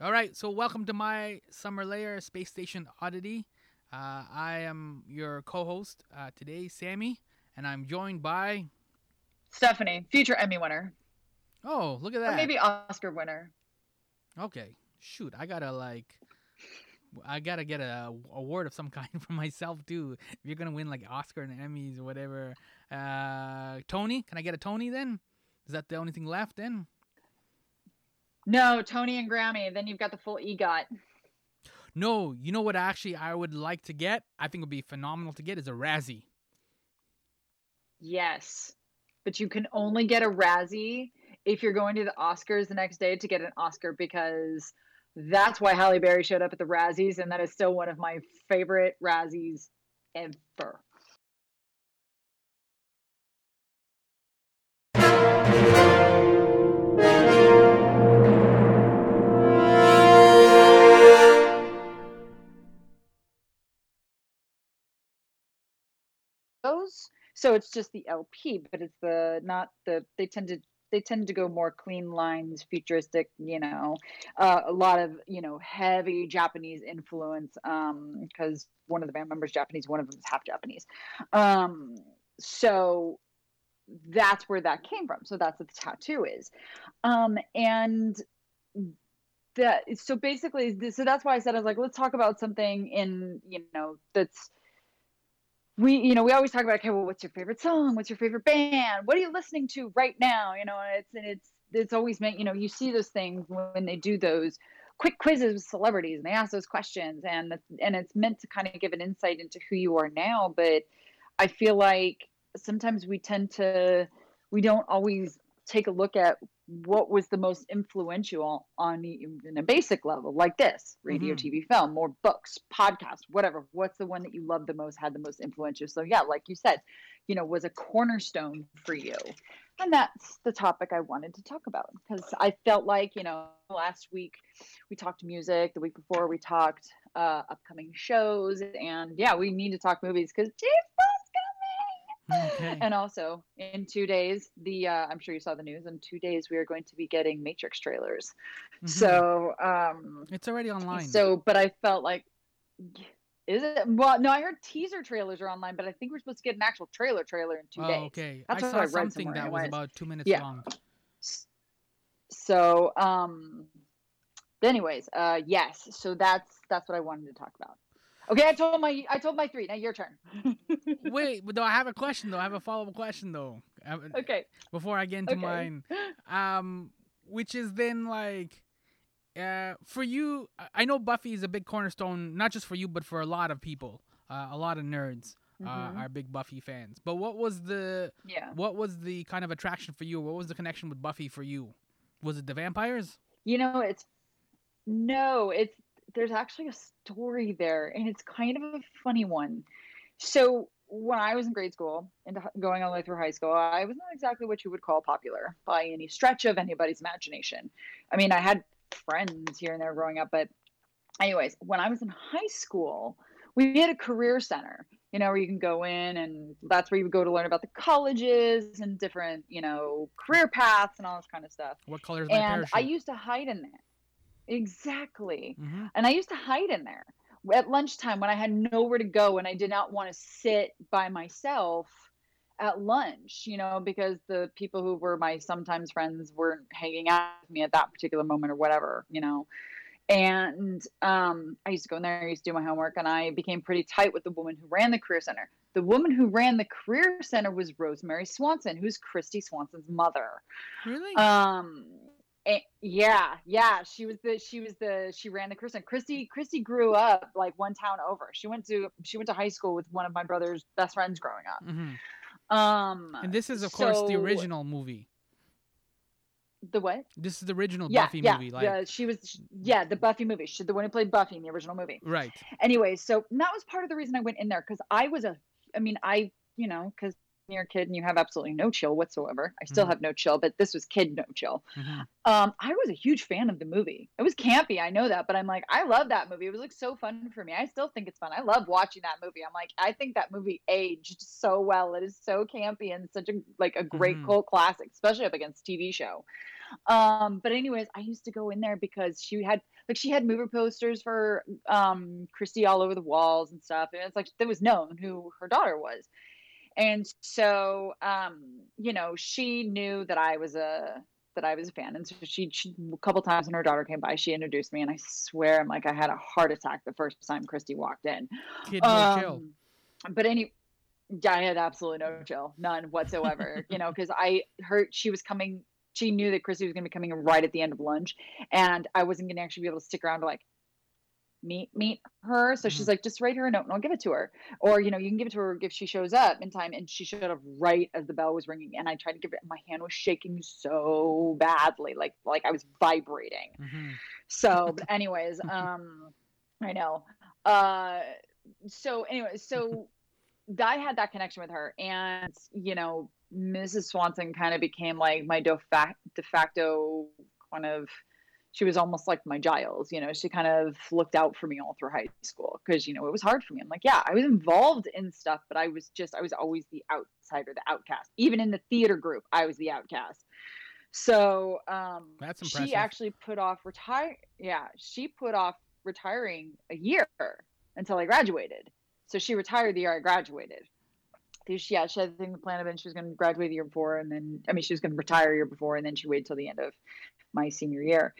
All right, so welcome to my summer layer space station oddity. Uh, I am your co-host uh, today, Sammy, and I'm joined by. Stephanie, future Emmy winner, Oh, look at that! or maybe Oscar winner. Okay, shoot, I gotta like, I gotta get a award of some kind for myself too. If you're gonna win like Oscar and Emmys or whatever, uh, Tony, can I get a Tony then? Is that the only thing left then? No, Tony and Grammy. Then you've got the full EGOT. No, you know what? Actually, I would like to get. I think would be phenomenal to get is a Razzie. Yes, but you can only get a Razzie if you're going to the Oscars the next day to get an Oscar because that's why Halle Berry showed up at the Razzies, and that is still one of my favorite Razzies ever. So it's just the LP, but it's the not the they tend to they tend to go more clean lines, futuristic, you know, uh, a lot of you know heavy Japanese influence. Um, because one of the band members Japanese, one of them is half Japanese. Um, so that's where that came from. So that's what the tattoo is. Um, and that so basically so that's why I said I was like, let's talk about something in you know that's we you know we always talk about okay well what's your favorite song? What's your favorite band? What are you listening to right now? You know and it's and it's it's always meant you know you see those things when they do those quick quizzes with celebrities and they ask those questions and and it's meant to kind of give an insight into who you are now but i feel like sometimes we tend to we don't always take a look at what was the most influential on in a basic level like this radio Mhm. tv film more books podcast whatever what's the one that you love the most had the most influential so yeah like you said you know was a cornerstone for you and that's the topic i wanted to talk about because i felt like you know last week we talked music the week before we talked uh upcoming shows and yeah we need to talk movies because Okay. and also, in two days, the uh, I'm sure you saw the news. In two days, we are going to be getting Matrix trailers. Mhm. So, um, it's already online. so, but I felt like, is it? Well, no, I heard teaser trailers are online, but I think we're supposed to get an actual trailer trailer in two oh, days. okay. That's I what saw I something that was about two minutes Yeah. long. So, um, anyways, uh, yes. So that's that's what I wanted to talk about. Okay, I told my I told my three. Now your turn. Wait, but though I have a question though. I have a follow up question though. Uh, okay. Before I get into Okay. mine, um, which is then like, uh, for you, I- know Buffy is a big cornerstone, not just for you, but for a lot of people. Uh, a lot of nerds uh, Mhm. are big Buffy fans. But what was the Yeah. what was the kind of attraction for you? What was the connection with Buffy for you? Was it the vampires? You know, it's no, it's there's actually a story there, and it's kind of a funny one. So when I was in grade school and going all the way through high school, I was not exactly what you would call popular by any stretch of anybody's imagination. I mean, I had friends here and there growing up, but anyways, when I was in high school, we had a career center, you know, where you can go in and that's where you would go to learn about the colleges and different, you know, career paths and all this kind of stuff What color is my and parachute? I used to hide in there. Exactly. hmm And I used to hide in there at lunchtime when I had nowhere to go and I did not want to sit by myself at lunch, you know, because the people who were my sometimes friends weren't hanging out with me at that particular moment or whatever, you know. And um, I used to go in there, I used to do my homework, and I became pretty tight with the woman who ran the Career Center. The woman who ran the Career Center was Rosemary Swanson, who's Kristy Swanson's mother. Really? Um, eh, yeah, yeah. She was the she was the she ran the Kristen. Kristy Kristy grew up like one town over. She went to she went to high school with one of my brother's best friends growing up. hmm Um, And this is, of course, the original movie. The what? This is the original Yeah, Buffy yeah. movie. Like, yeah, she was yeah the Buffy movie. She the one who played Buffy in the original movie. right. Anyway, so that was part of the reason I went in there because I was a I mean I you know because you're a kid and you have absolutely no chill whatsoever. I still Mhm. have no chill, but this was kid no chill. hmm Um, I was a huge fan of the movie. It was campy, I know that, but I'm like, I love that movie. It was like so fun for me. I still think it's fun. I love watching that movie. I'm like, I think that movie aged so well. It is so campy and such a like a great Mhm. cult classic, especially up against TV show. Um, but anyways, I used to go in there because she had like she had movie posters for um Kristy all over the walls and stuff. And it's like it was known who her daughter was. And so um, you know, she knew that I was a that I was a fan. And so she, she a couple times when her daughter came by, she introduced me and I swear I'm like I had a heart attack the first time Kristy walked in. Kid Um, chill. but any I had absolutely no chill, none whatsoever. you know, because I heard she was coming. She knew that Chrissy was going to be coming right at the end of lunch, and I wasn't going to actually be able to stick around to like meet meet her. So she's Mhm. like, just write her a note and I'll give it to her, or you know, you can give it to her if she shows up in time. And she showed up right as the bell was ringing, and I tried to give it. My hand was shaking so badly, like like I was vibrating. hmm So, but anyways, um, I know. Uh, so anyway, so I had that connection with her, and you know, Mrs. Swanson kind of became like my de facto, de facto kind of. She was almost like my Giles, you know. She kind of looked out for me all through high school because you know it was hard for me. I'm like, yeah, I was involved in stuff, but I was just I was always the outsider, the outcast. Even in the theater group, I was the outcast. So um, That's impressive. she actually put off retire. Yeah, she put off retiring a year until I graduated. So she retired the year I graduated. 'Cause, Yeah, she had the thing of it. She was going to graduate the year before, and then I mean she was going to retire a year before, and then she waited till the end of my senior year.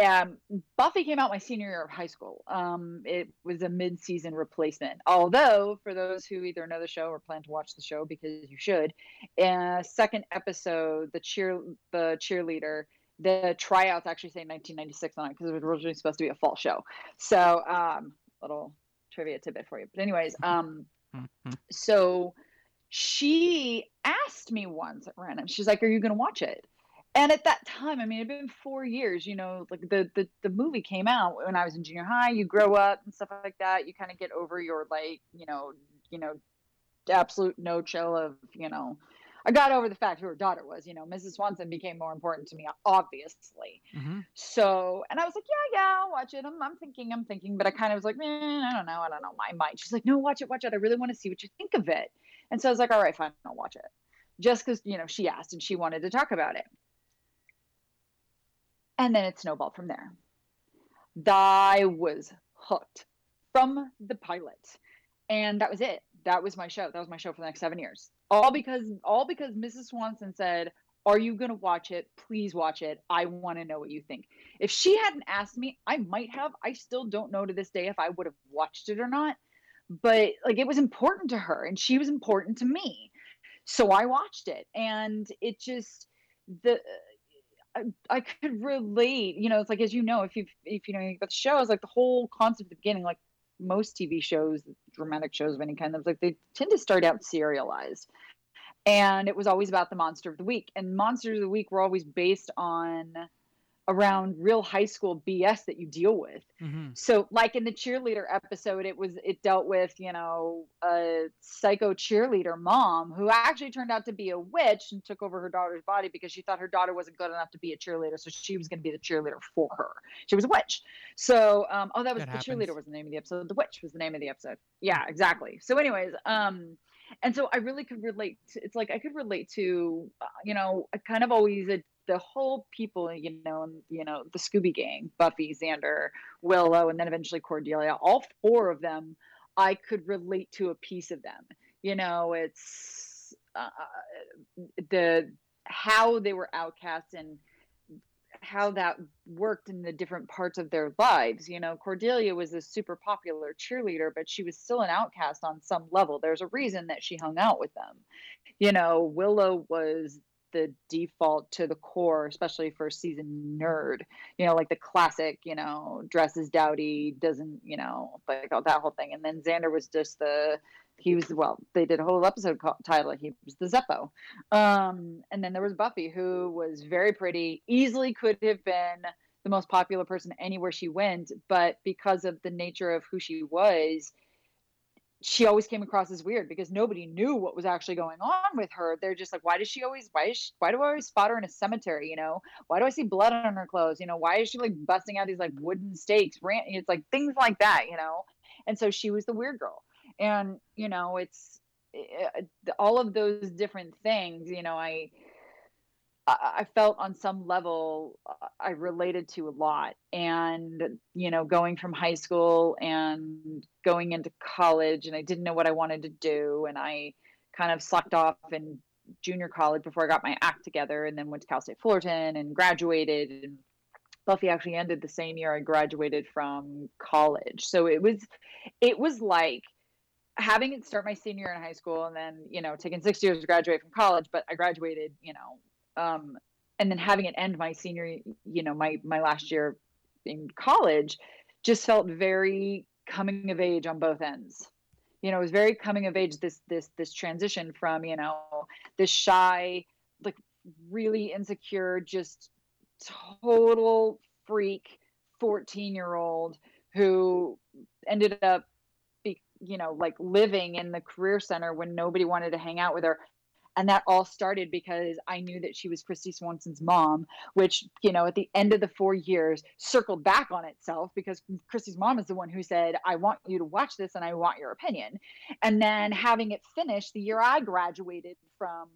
Um, Buffy came out my senior year of high school. Um, it was a mid-season replacement. Although, for those who either know the show or plan to watch the show, because you should, uh, second episode, the cheer, the cheerleader, the tryouts actually say 1996 on it because it was originally supposed to be a fall show. So, um, little trivia tidbit for you. But anyways, um, Mhm. so she asked me once at random. She's like, "Are you going to watch it?" And at that time, I mean, it'd been four years. You know, like the the the movie came out when I was in junior high. You grow up and stuff like that. You kind of get over your like, you know, you know, absolute no chill of you know. I got over the fact who her daughter was. You know, Mrs. Swanson became more important to me, obviously. hmm So, and I was like, yeah, yeah, I'll watch it. I'm, I'm thinking, I'm thinking, but I kind of was like, eh, I don't know, I don't know, my mind. She's like, no, watch it, watch it. I really want to see what you think of it. And so I was like, all right, fine, I'll watch it. Just because, you know, she asked and she wanted to talk about it. And then it snowballed from there. I was hooked from the pilot. And that was it. That was my show. That was my show for the next seven years. All because all because Mrs. Swanson said, Are you gonna watch it? Please watch it. I want to know what you think. If she hadn't asked me, I might have. I still don't know to this day if I would have watched it or not. But like it was important to her and she was important to me. So I watched it. And it just the I, could relate, you know, it's like as you know, if you if you know about the show, it's like the whole concept at the beginning, like most TV shows, dramatic shows of any kind, it's like they tend to start out serialized. And it was always about the monster of the week. And monsters of the week were always based on around real high school BS that you deal with. hmm So, like in the cheerleader episode, it was it dealt with you know a psycho cheerleader mom who actually turned out to be a witch and took over her daughter's body because she thought her daughter wasn't good enough to be a cheerleader, so she was going to be the cheerleader for her. She was a witch. So, um, oh, that was That the happens. cheerleader was the name of the episode. The witch was the name of the episode. Yeah, exactly. So, anyways, um, and so I really could relate. To, it's like I could relate to, uh, you know, I kind of always. Uh, the whole people, you know, and you know, the Scooby Gang, Buffy, Xander, Willow, and then eventually Cordelia, all four of them, I could relate to a piece of them. You know, it's uh, the how they were outcast and how that worked in the different parts of their lives. You know, Cordelia was a super popular cheerleader, but she was still an outcast on some level. There's a reason that she hung out with them. You know, Willow was the default to the core, especially for season nerd. You know, like the classic, you know, dresses dowdy, doesn't, you know, like all that whole thing. And then Xander was just the he was well, they did a whole episode called, title. He was the Zeppo. Um, and then there was Buffy, who was very pretty, easily could have been the most popular person anywhere she went, but because of the nature of who she was, she always came across as weird because nobody knew what was actually going on with her. They're just like, why does she always, why she, why do I always spot her in a cemetery? You know, why do I see blood on her clothes? You know, why is she like busting out these like wooden stakes? Ran, it's like things like that, you know? And so she was the weird girl. And, you know, it's uh, all of those different things, you know, I, I felt on some level uh, I related to a lot. And, you know, going from high school and going into college, and I didn't know what I wanted to do. And I kind of sucked off in junior college before I got my act together and then went to Cal State Fullerton and graduated. And Buffy actually ended the same year I graduated from college. So it was, it was like, having it start my senior year in high school and then you know taking six years to graduate from college but i graduated you know um, and then having it end my senior you know my my last year in college just felt very coming of age on both ends. You know it was very coming of age this this this transition from you know this shy like really insecure just total freak 14 year old who ended up be, you know like living in the career center when nobody wanted to hang out with her and that all started because I knew that she was Kristy Swanson's mom, which, you know, at the end of the four years circled back on itself because Kristy's mom is the one who said, I want you to watch this and I want your opinion. And then having it finished the year I graduated from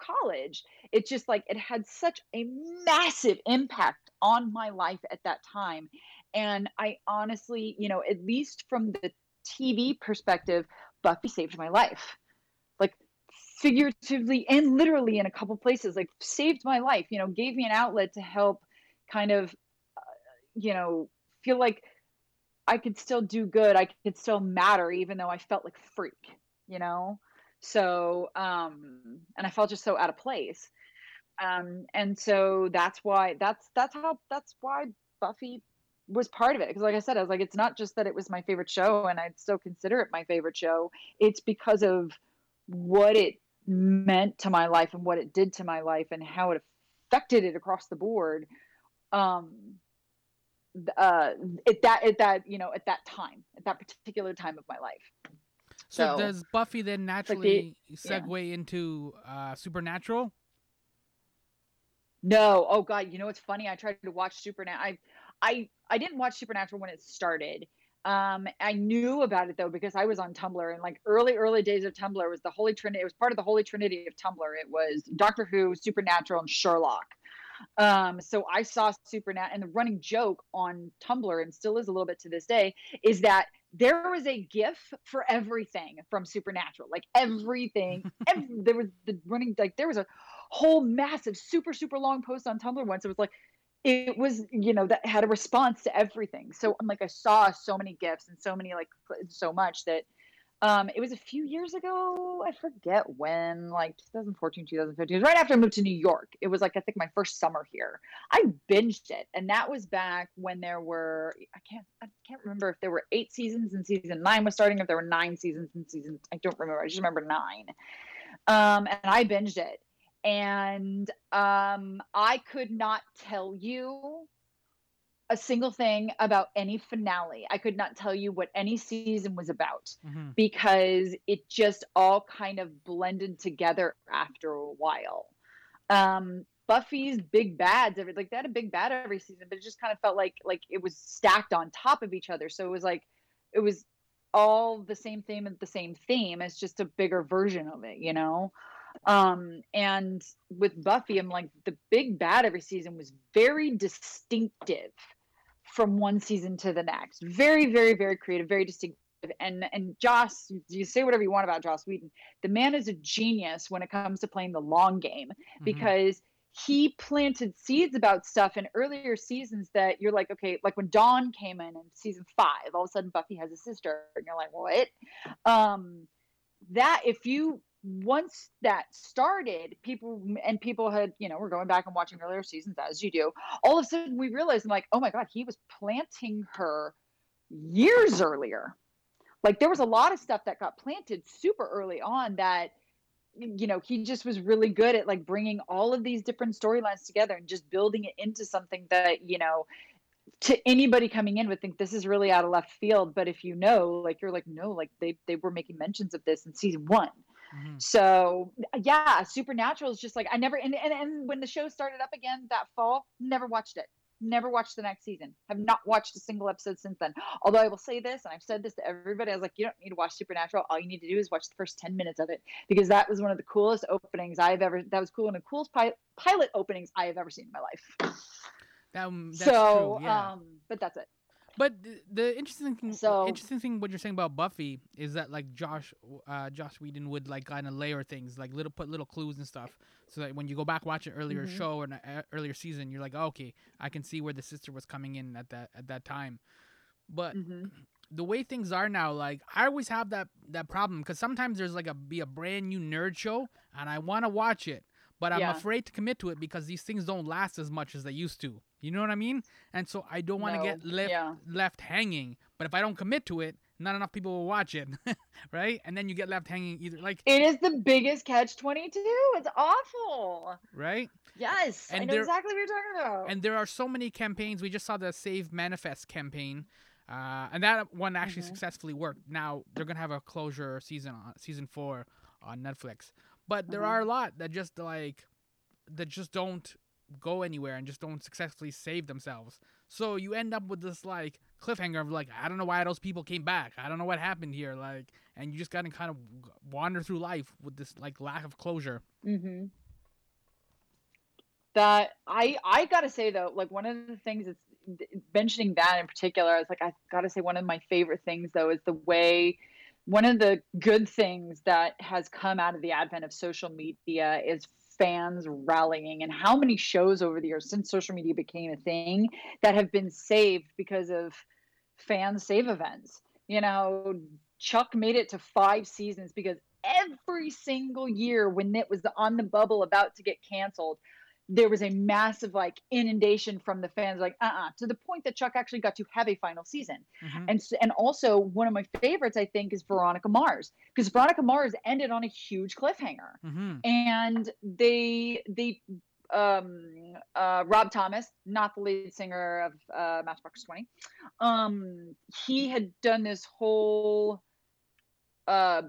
college, it just like it had such a massive impact on my life at that time. And I honestly, you know, at least from the TV perspective, Buffy saved my life figuratively and literally in a couple places like saved my life you know gave me an outlet to help kind of uh, you know feel like i could still do good i could still matter even though i felt like freak you know? So um and i felt just so out of place. Um and so that's why that's that's how that's why buffy was part of it because like i said i was like it's not just that it was my favorite show and i'd still consider it my favorite show. It's because of what it meant to my life and what it did to my life and how it affected it across the board um uh at that at that you know at that time at that particular time of my life. So, so does buffy then naturally like the, segue yeah. into uh supernatural? No. Oh god. You know what's funny? I tried to watch supernatural i i i didn't watch supernatural when it started um, I knew about it though because I was on Tumblr and like early, early days of Tumblr was the Holy Trinity. It was part of the Holy Trinity of Tumblr. It was Doctor Who, Supernatural, and Sherlock. Um, so I saw Supernatural, and the running joke on Tumblr, and still is a little bit to this day, is that there was a GIF for everything from Supernatural. Like everything, every, there was the running like there was a whole massive, super, super long post on Tumblr once. It was like it was you know that had a response to everything. So i'm like i saw so many gifts and so many like so much that um it was a few years ago i forget when like 2014 2015 it was right after i moved to new york. It was like i think my first summer here. I binged it and that was back when there were i can't i can't remember if there were eight seasons and season nine was starting if there were nine seasons and season i don't remember i just remember nine. Um and i binged it and um, I could not tell you a single thing about any finale. I could not tell you what any season was about mm-hmm. because it just all kind of blended together after a while. Um, Buffy's big bads, every like they had a big bad every season, but it just kind of felt like like it was stacked on top of each other. So it was like it was all the same theme and the same theme. It's just a bigger version of it, you know. Um, and with Buffy, I'm like, the big bad every season was very distinctive from one season to the next. Very, very, very creative, very distinctive. And and Joss, you say whatever you want about Joss Whedon. The man is a genius when it comes to playing the long game mm-hmm. because he planted seeds about stuff in earlier seasons that you're like, okay, like when Dawn came in in season five, all of a sudden Buffy has a sister, and you're like, what? Um, that if you once that started, people and people had, you know, we're going back and watching earlier seasons as you do. All of a sudden, we realized, I'm like, oh my god, he was planting her years earlier. Like there was a lot of stuff that got planted super early on that you know he just was really good at like bringing all of these different storylines together and just building it into something that you know to anybody coming in would think this is really out of left field but if you know like you're like no like they they were making mentions of this in season 1 Mm-hmm. So yeah, Supernatural is just like I never and, and and when the show started up again that fall, never watched it. Never watched the next season. Have not watched a single episode since then. Although I will say this, and I've said this to everybody, I was like, you don't need to watch Supernatural. All you need to do is watch the first 10 minutes of it because that was one of the coolest openings I've ever, that was cool and the coolest pi- pilot openings I have ever seen in my life. That, that's so, true. Yeah. um, but that's it. But the, the interesting thing, So- interesting thing, what you're saying about Buffy is that like Josh, uh, Josh Whedon would like kind of layer things, like little put little clues and stuff, so that when you go back watch an earlier Mhm. show or an uh, earlier season, you're like, oh, okay, I can see where the sister was coming in at that at that time. But hmm the way things are now, like I always have that that problem because sometimes there's like a be a brand new nerd show and I want to watch it, but I'm Yeah. afraid to commit to it because these things don't last as much as they used to. You know what I mean? And so I don't want to No, get left yeah. left hanging. But if I don't commit to it, not enough people will watch it, right? And then you get left hanging either like It is the biggest catch 22. It's awful. right. Yes. I And know there- exactly what you're talking about. And there are so many campaigns. We just saw the Save Manifest campaign, uh, and that one actually Mhm. successfully worked. Now they're gonna have a closure season on season four on Netflix. But there Mhm. are a lot that just like that just don't go anywhere and just don't successfully save themselves. So you end up with this like cliffhanger of like I don't know why those people came back. I don't know what happened here. Like, and you just gotta kind of wander through life with this like lack of closure. hmm That I I gotta say though, like one of the things that's mentioning that in particular, I was like, I gotta say one of my favorite things though is the way one of the good things that has come out of the advent of social media is fans rallying and how many shows over the years since social media became a thing that have been saved because of fan save events. You know, Chuck made it to five seasons because every single year when it was on the bubble about to get canceled, there was a massive like inundation from the fans, like uh uh to the point that Chuck actually got to have a final season. Mhm. And and also one of my favorites, I think, is Veronica Mars because Veronica Mars ended on a huge cliffhanger Mhm. and they they um uh rob thomas not the lead singer of uh matchbox 20 um he had done this whole uh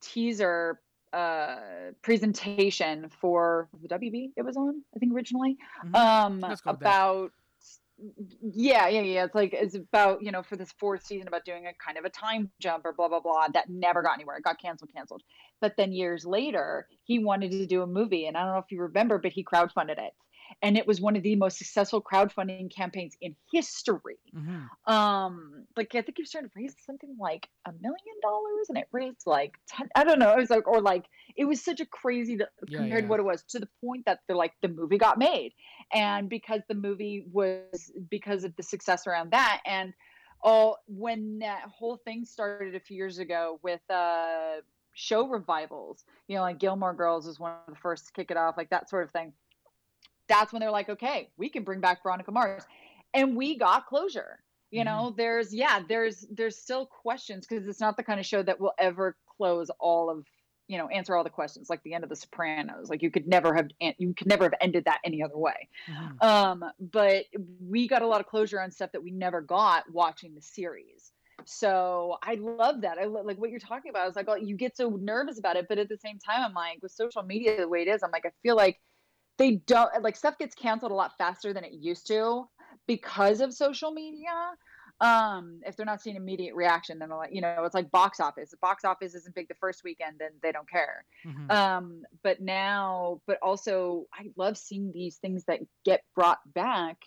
teaser uh presentation for the wb it was on i think originally. Mhm. um with that. about yeah yeah yeah. It's like it's about you know for this fourth season about doing a kind of a time jump or blah blah blah that never got anywhere. It got canceled canceled. But then years later he wanted to do a movie and i don't know if you remember but he crowdfunded it and it was one of the most successful crowdfunding campaigns in history Mhm. um like i think was trying to raise something like a million dollars and it raised like 10 i don't know it was like or like it was such a crazy to, Yeah, compared yeah. to what it was to the point that they're like the movie got made and because the movie was because of the success around that and oh when that whole thing started a few years ago with uh show revivals you know like gilmore girls was one of the first to kick it off like that sort of thing that's when they're like okay we can bring back veronica mars. And we got closure. You Mhm. know there's yeah there's there's still questions because it's not the kind of show that will ever close all of you know answer all the questions like the end of the sopranos. Like you could never have you could never have ended that any other way. Mhm. um but we got a lot of closure on stuff that we never got watching the series. So i love that. I lo- like what you're talking about i was like oh, you get so nervous about it but at the same time i'm like with social media the way it is i'm like i feel like they don't like stuff gets canceled a lot faster than it used to because of social media. Um if they're not seeing immediate reaction then like you know it's like box office. The box office isn't big the first weekend then they don't care. Mhm. um but now but also i love seeing these things that get brought back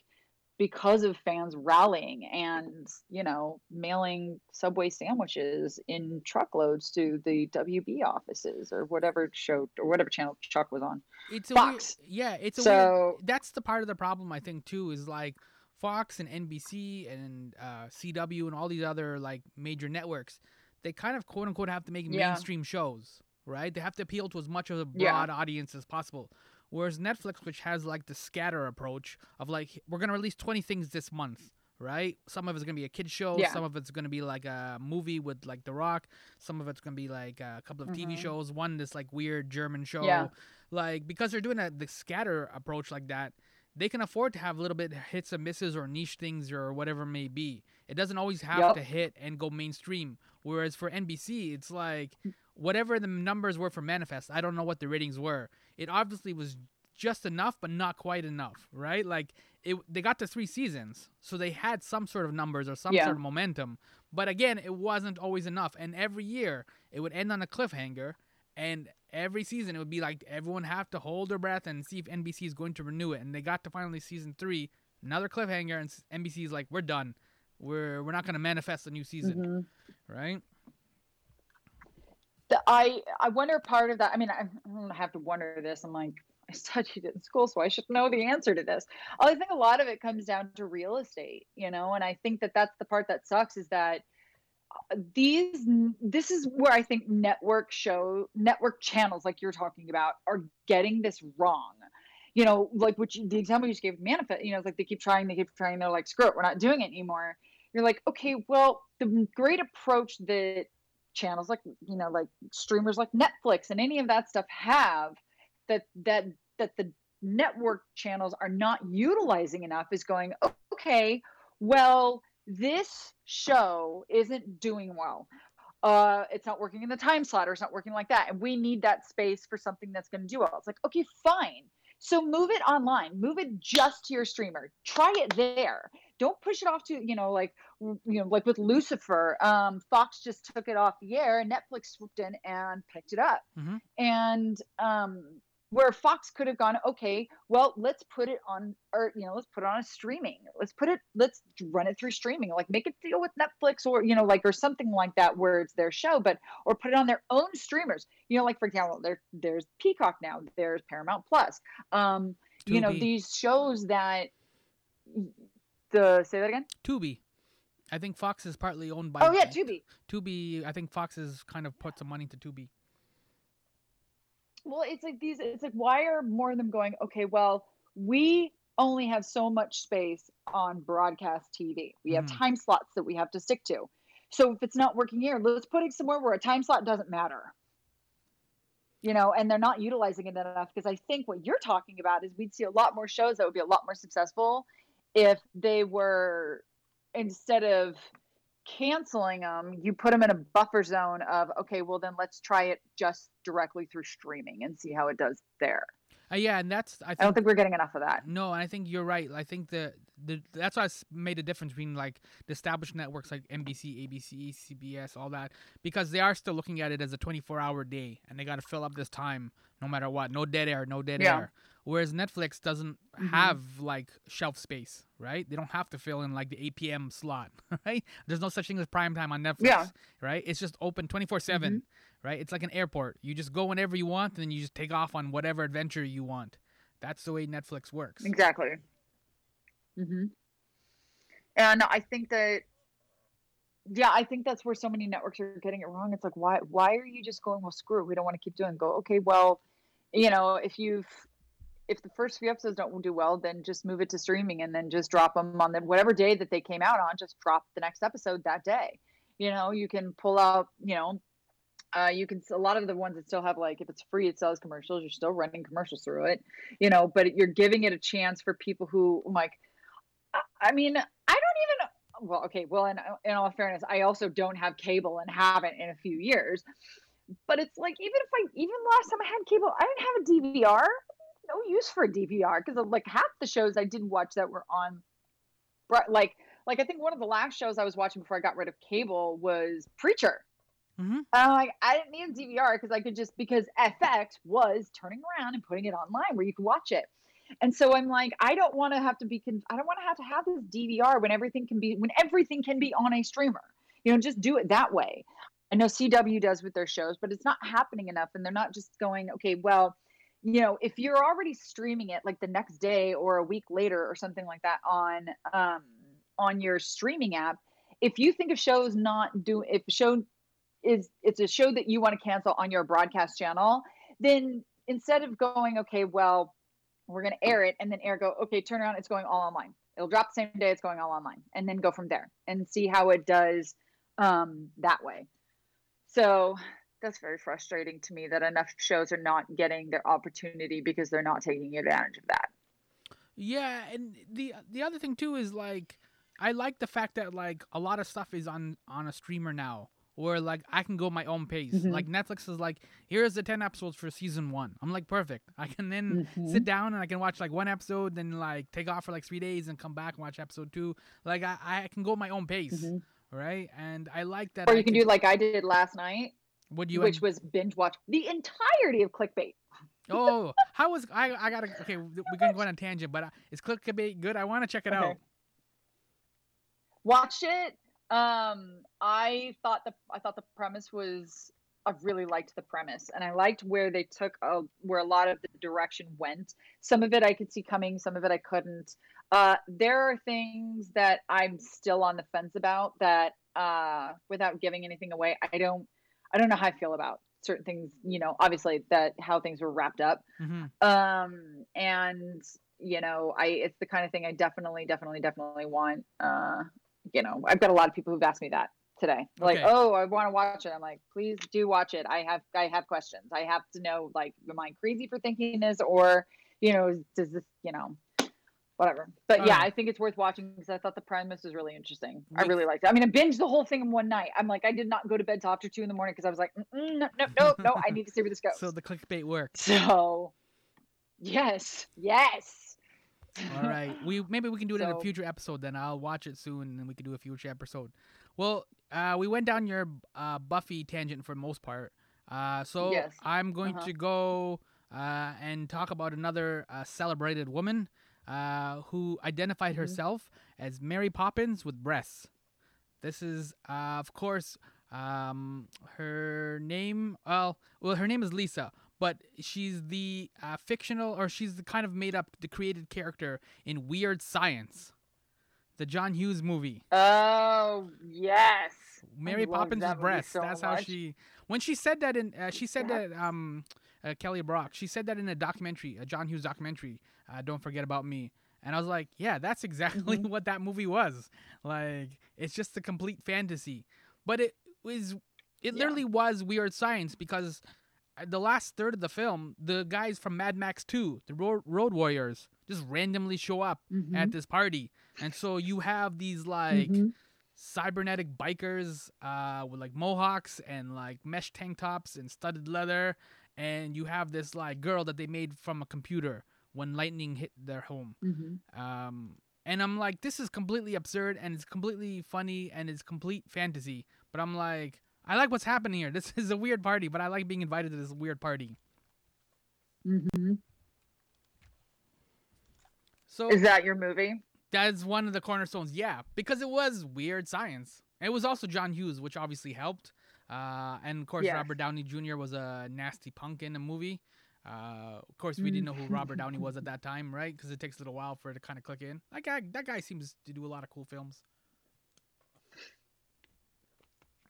because of fans rallying and you know mailing subway sandwiches in truckloads to the wb offices or whatever show or whatever channel chuck was on it's a Fox. Weird, yeah, it's a So- weird. That's the part of the problem I think too is like Fox and NBC and uh, CW and all these other like major networks. They kind of quote unquote have to make Yeah. mainstream shows, right? They have to appeal to as much of a Yeah. broad audience as possible. Whereas Netflix, which has like the scatter approach of like we're gonna release twenty things this month, right? Some of it's gonna be a kid show, Yeah. some of it's gonna be like a movie with like The Rock, some of it's gonna be like a couple of TV Mhm. shows, one this like weird German show, Yeah. like because they're doing a, the scatter approach like that they can afford to have a little bit hits and misses or niche things or whatever it may be it doesn't always have Yup. to hit and go mainstream whereas for nbc it's like whatever the numbers were for manifest i don't know what the ratings were it obviously was just enough, but not quite enough, right? Like it, they got to three seasons, so they had some sort of numbers or some Yeah. sort of momentum. But again, it wasn't always enough, and every year it would end on a cliffhanger, and every season it would be like everyone have to hold their breath and see if NBC is going to renew it. And they got to finally season three, another cliffhanger, and NBC is like, "We're done. We're we're not going to manifest a new season, Mhm. right?" The, I I wonder part of that. I mean, I, I don't have to wonder this. I'm like, I studied it in school, so I should know the answer to this. I think a lot of it comes down to real estate, you know, and I think that that's the part that sucks is that uh, these this is where I think network show network channels like you're talking about are getting this wrong. You know, like which the example you just gave, manifest. You know, it's like they keep trying, they keep trying. They're like, screw it, we're not doing it anymore. You're like, okay, well, the great approach that channels like you know like streamers like netflix and any of that stuff have that that that the network channels are not utilizing enough is going okay well this show isn't doing well. Uh it's not working in the time slot or it's not working like that. And we need that space for something that's going to do well. It's like okay fine so move it online move it just to your streamer try it there don't push it off to you know like you know like with lucifer um fox just took it off the air and netflix swooped in and picked it up Mhm. and um where fox could have gone okay well let's put it on or you know let's put it on a streaming let's put it let's run it through streaming like make a deal with netflix or you know like or something like that where it's their show but or put it on their own streamers you know like for example there there's peacock now there's paramount plus um you know these shows that the say that again Tubi. I think Fox is partly owned by. oh yeah tubi Tubi. I think Fox has kind of put some money to Tubi. Well it's like these it's like why are more of them going okay well we only have so much space on broadcast tv we have Mhm. time slots that we have to stick to. So if it's not working here let's put it somewhere where a time slot doesn't matter. You know and they're not utilizing it enough because i think what you're talking about is we'd see a lot more shows that would be a lot more successful if they were instead of canceling them you put them in a buffer zone of okay well then let's try it just directly through streaming and see how it does there Uh, yeah, and that's I i don't think think we're getting enough of that no, and I think you're right. I think the the that's why I made a difference between like the established networks like NBC, ABC, CBS, all that because they are still looking at it as a 24 hour day and they got to fill up this time no matter what. No dead air, no dead Yeah. air. Whereas Netflix doesn't Mhm. have like shelf space, right? They don't have to fill in like the 8 p.m. slot, right? There's no such thing as prime time on Netflix, Yeah. right? It's just open 24 7, right? It's like an airport. You just go whenever you want and then you just take off on whatever adventure you want. That's the way Netflix works. Exactly. Mm-hmm. And I think that, yeah, I think that's where so many networks are getting it wrong. It's like, why, why are you just going, well, screw it, we don't want to keep doing. Go, okay, well, you know, if you've, if the first few episodes don't do well, then just move it to streaming and then just drop them on the whatever day that they came out on. Just drop the next episode that day. You know, you can pull out, you know, uh, you can a lot of the ones that still have like if it's free, it sells commercials. You're still running commercials through it, you know. But you're giving it a chance for people who like. I, I mean, I don't even. Well, okay. Well, in in all fairness, I also don't have cable and haven't in a few years. But it's like even if I even last time I had cable, I didn't have a DVR. No use for a DVR because like half the shows I didn't watch that were on, like like I think one of the last shows I was watching before I got rid of cable was Preacher. Mhm. And I'm like, I didn't need a DVR because I could just because FX was turning around and putting it online where you could watch it. And so I'm like, I don't want to have to be, con- I don't want to have to have this DVR when everything can be, when everything can be on a streamer. You know, just do it that way. I know CW does with their shows, but it's not happening enough. And they're not just going, okay, well, you know, if you're already streaming it like the next day or a week later or something like that on um, on your streaming app, if you think of shows not do, if show is it's a show that you want to cancel on your broadcast channel, then instead of going, okay, well, we're going to air it and then air go, okay, turn around, it's going all online. It'll drop the same day, it's going all online, and then go from there and see how it does um, that way. So that's very frustrating to me that enough shows are not getting their opportunity because they're not taking advantage of that. Yeah, and the the other thing too is like I like the fact that like a lot of stuff is on on a streamer now where like I can go my own pace. Mhm. Like Netflix is like, here's the ten episodes for season one. I'm like perfect. I can then Mhm. sit down and I can watch like one episode, then like take off for like three days and come back and watch episode two. Like I, I can go my own pace, Mhm. right? And I like that. Or I you can do like I did last night, Would you? which was binge watch the entirety of clickbait. oh, how was I? I gotta. Okay, we're gonna go on a tangent, but uh, is Clickbait good? I want to check it Okay. out. Watch it. Um, I thought the I thought the premise was I really liked the premise, and I liked where they took a, where a lot of the direction went. Some of it I could see coming, some of it I couldn't. Uh, there are things that I'm still on the fence about that, uh, without giving anything away, I don't I don't know how I feel about certain things. You know, obviously that how things were wrapped up. hmm um and you know i it's the kind of thing i definitely definitely definitely want uh you know i've got a lot of people who've asked me that today like Okay. oh i want to watch it i'm like please do watch it i have i have questions i have to know like am i crazy for thinking this or you know does this you know whatever but yeah i think it's worth watching because i thought the premise was really interesting i really liked it i mean i binged the whole thing in one night i'm like i did not go to bed till after two in the morning because i was like no no no no i need to see where this goes So the Clickbait works. so, yes, yes. All right. We maybe we can do it in a So- future episode. Then I'll watch it soon, and we can do a future episode. Well, uh, we went down your uh, Buffy tangent for the most part. Uh, so Yes. I'm going Uh-huh. to go uh, and talk about another uh, celebrated woman uh, who identified Mhm. herself as Mary Poppins with breasts. This is, uh, of course, um, her name. Well, well, her name is Lisa, but she's the uh, fictional, or she's the kind of made up, the created character in Weird Science, the John Hughes movie. Oh, yes. Mary Poppins with breasts. so That's how she. When she said that in, uh, she said Yes. that um, uh, Kelly LeBrock. She said that in a documentary, a John Hughes documentary. Uh, Don't forget about me. And I was like, yeah, that's exactly Mhm. what that movie was. Like, it's just a complete fantasy. But it was, it Yeah. literally was weird science because the last third of the film, the guys from Mad Max 2, the Road, Road Warriors, just randomly show up Mhm, at this party. And so you have these like mhm. cybernetic bikers uh, with like mohawks and like mesh tank tops and studded leather, and you have this like girl that they made from a computer when lightning hit their home. Mhm. Um, and I'm like, this is completely absurd and it's completely funny and it's complete fantasy. But I'm like, I like what's happening here. This is a weird party, but I like being invited to this weird party. Mhm. So Is that your movie? that's one of the cornerstones. Yeah, because it was weird science. It was also John Hughes, which obviously helped. Uh, and of course, Yes. Robert Downey Jr. was a nasty punk in the movie. Uh, of course, we didn't know who Robert Downey was at that time, right? Because it takes a little while for it to kind of click in. That guy, that guy seems to do a lot of cool films.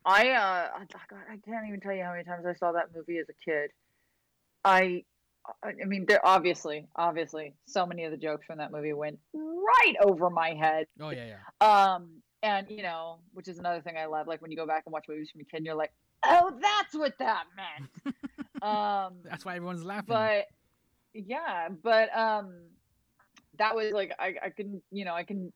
I uh, I can't even tell you how many times I saw that movie as a kid. I, I I mean, there obviously, obviously, so many of the jokes from that movie went right over my head. Oh yeah, yeah. Um, and you know, which is another thing I love. Like when you go back and watch movies from a kid, and you're like, oh, that's what that meant. um, That's why everyone's laughing. but yeah, but um, that was like I I can you know I can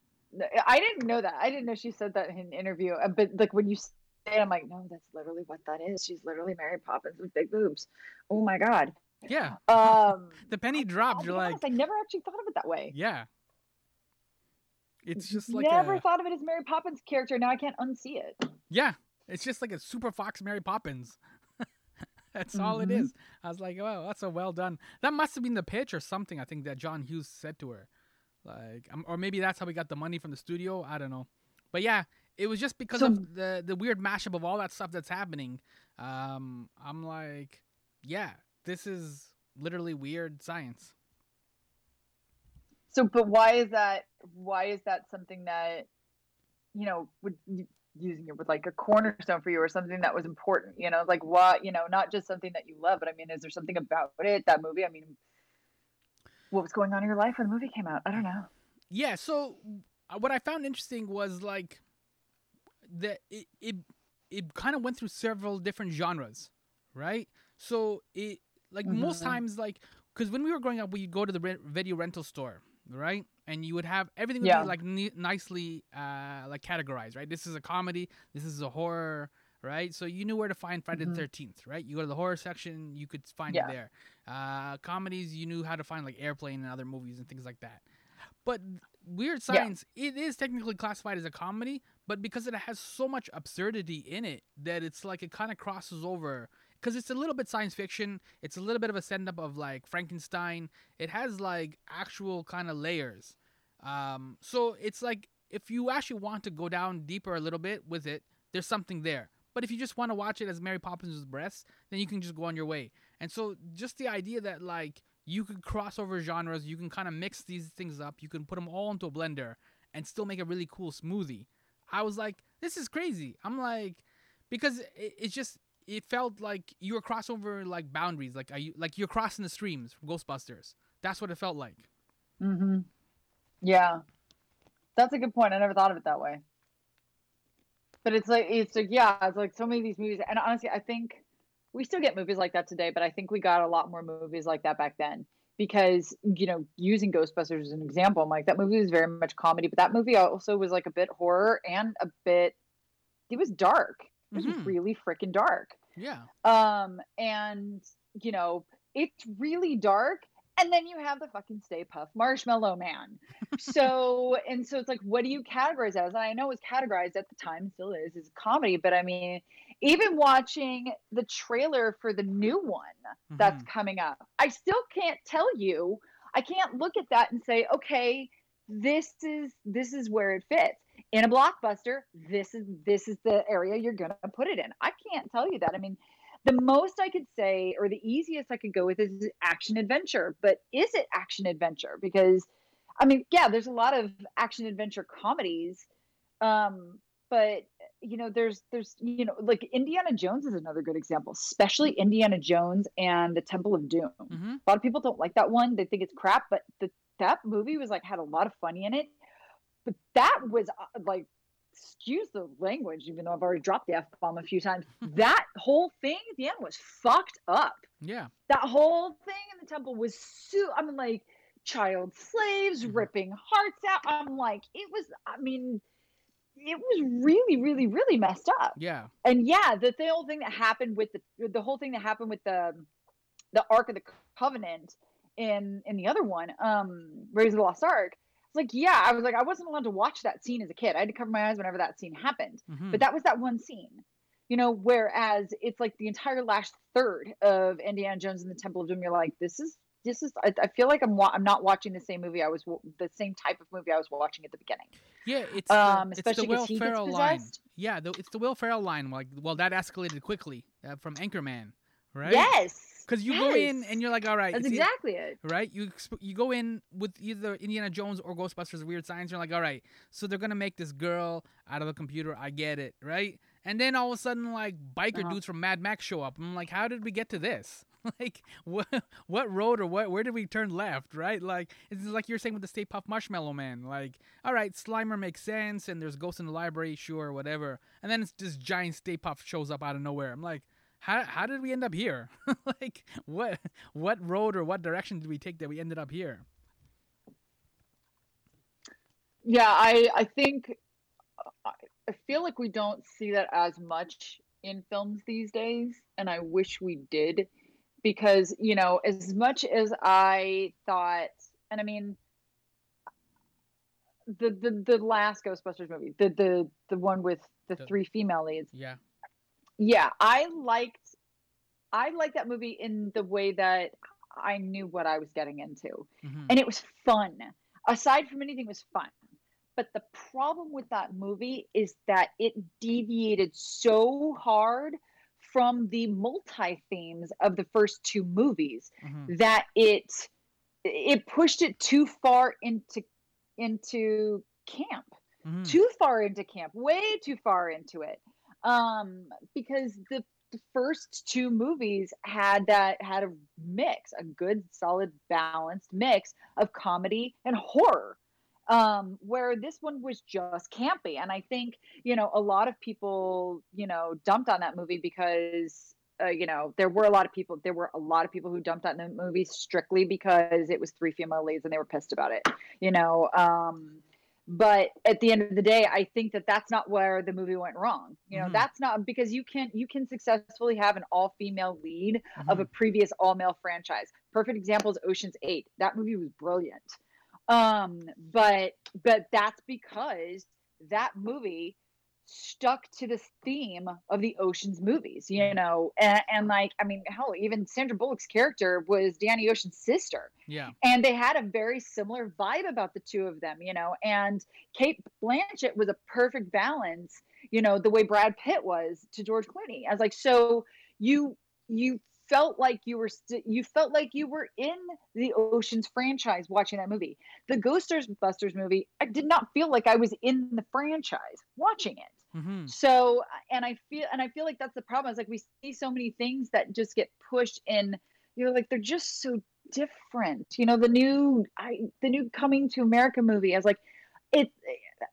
I didn't know that I didn't know she said that in an interview. uh, But like when you say, it, I'm like, no, that's literally what that is. She's literally Mary Poppins with big boobs. Oh my god. yeah, Um, the penny dropped. be You're like, honest, I never actually thought of it that way. yeah. It's just like never a, thought of it as Mary Poppins character. Now I can't unsee it. yeah. It's just like a super fox Mary Poppins. That's all it Mhm. is. I was like, wow, that's a well done. That must have been the pitch or something. I think that John Hughes said to her, like, um, or maybe that's how we got the money from the studio. I don't know, but yeah, it was just because So- of the the weird mashup of all that stuff that's happening. Um, I'm like, yeah, this is literally weird science. So, but why is that? Why is that something that, you know, would using it with like a cornerstone for you or something that was important? You know, like what? You know, not just something that you love, but I mean, is there something about it that movie? I mean, what was going on in your life when the movie came out? I don't know. Yeah. So uh, what I found interesting was like that it it, it kind of went through several different genres, right? So it like most Mhm. times like because when we were growing up, we'd go to the re- video rental store, right? And you would have everything would Yeah. be like ni- nicely uh, like categorized, right? This is a comedy. This is a horror. right? So you knew where to find Friday Mhm. the 13th, right? You go to the horror section, you could find Yeah. it there. Uh, comedies, you knew how to find like Airplane and other movies and things like that. But Weird Yeah. Science, it is technically classified as a comedy, but because it has so much absurdity in it that it's like it kind of crosses over. Because it's a little bit science fiction, it's a little bit of a send up of like Frankenstein. It has like actual kind of layers. Um, so it's like if you actually want to go down deeper a little bit with it, there's something there. But if you just want to watch it as Mary Poppins with breasts, then you can just go on your way. And so just the idea that like you could cross over genres, you can kind of mix these things up, you can put them all into a blender and still make a really cool smoothie. I was like, this is crazy. I'm like, because it, it's just it felt like you were crossing over like boundaries, like are you like you're crossing the streams from Ghostbusters. That's what it felt like. Mm-hmm. Yeah, that's a good point. I never thought of it that way. But it's like it's like yeah, it's like so many of these movies, and honestly, I think we still get movies like that today, but I think we got a lot more movies like that back then because you know using Ghostbusters as an example, I'm like that movie was very much comedy, but that movie also was like a bit horror and a bit it was dark. It was Mhm. really freaking dark. Yeah. Um, and you know, it's really dark. And then you have the fucking Stay Puft Marshmallow Man. So, and so it's like, what do you categorize as? And I know it was categorized at the time, still is, is comedy, but I mean, even watching the trailer for the new one that's coming up, I still can't tell you. I can't look at that and say, okay, this is this is where it fits in a blockbuster. This is this is the area you're gonna put it in. I can't tell you that. I mean, the most I could say, or the easiest I could go with, is action adventure. But is it action adventure? Because, I mean, yeah, there's a lot of action adventure comedies, um, but you know, there's there's you know, like Indiana Jones is another good example, especially Indiana Jones and the Temple of Doom. hmm A lot of people don't like that one; they think it's crap. But the that movie was like had a lot of funny in it. But that was uh, like excuse the language, even though I've already dropped the F bomb a few times. that whole thing at the end was fucked up. Yeah. That whole thing in the temple was so, I mean, like child slaves Mhm. ripping hearts out. I'm like, it was, I mean, it was really, really, really messed up. Yeah. And yeah, the, the whole thing that happened with the, the whole thing that happened with the, the Ark of the Covenant in, in the other one, um, Raiders of the Lost Ark. It's like, yeah, I was like, I wasn't allowed to watch that scene as a kid. I had to cover my eyes whenever that scene happened hmm but that was that one scene you know whereas it's like the entire last third of indiana jones and the temple of doom you're like this is this is i, I feel like i'm wa- i'm not watching the same movie i was wa- the same type of movie i was watching at the beginning yeah. It's um the, it's the Will Ferrell line. Yeah, the, it's the Will Ferrell line. Like, well, that escalated quickly uh, from Anchorman, right? yes Because you go in and you're like, all right, that's exactly it right? You you go in with either Indiana Jones or Ghostbusters: Weird Science. You're like, all right, so they're gonna make this girl out of the computer. I get it, right? And then all of a sudden, like biker Uh-huh. dudes from Mad Max show up. I'm like, how did we get to this? like, what what road or what where did we turn left? Right? Like it's like you're saying with the Stay Puft Marshmallow Man. Like, all right, Slimer makes sense, and there's ghosts in the library, sure, whatever. And then it's this giant Stay Puft shows up out of nowhere. I'm like. How, how did we end up here? like what what road or what direction did we take that we ended up here? yeah i i think I- feel like we don't see that as much in films these days and i wish we did because you know as much as i thought and i mean the the, the last ghostbusters movie the the the one with the The- three female leads Yeah. Yeah i liked i liked that movie in the way that i knew what i was getting into hmm and it was fun. Aside from anything, it was fun. But the problem with that movie is that it deviated so hard from the multi themes of the first two movies hmm that it it pushed it too far into into camp hmm too far into camp, way too far into it. Um, because the, the first two movies had that had a mix, a good, solid, balanced mix of comedy and horror. Um, where this one was just campy. And I think, you know, a lot of people, you know, dumped on that movie because uh, you know, there were a lot of people. There were a lot of people who dumped on the movie strictly because it was three female leads and they were pissed about it. You know, um, but at the end of the day i think that that's not where the movie went wrong you know Mhm. that's not because you can you can successfully have an all female lead of Mhm. a previous all male franchise perfect example is oceans 8 that movie was brilliant um but but that's because that movie stuck to this theme of the oceans movies you mm. know and, and like i mean hell even sandra bullock's character was danny ocean's sister. Yeah. and they had a very similar vibe about the two of them you know and cate blanchett was a perfect balance you know the way brad pitt was to george clooney. I was like so you you felt like you were st- you felt like you were in the oceans franchise watching that movie. The ghostbusters movie i did not feel like i was in the franchise watching it. Mm-hmm. so and i feel and i feel like that's the problem is like we see so many things that just get pushed in. You're like they're just so different. You know the new i the new coming to america movie i was like it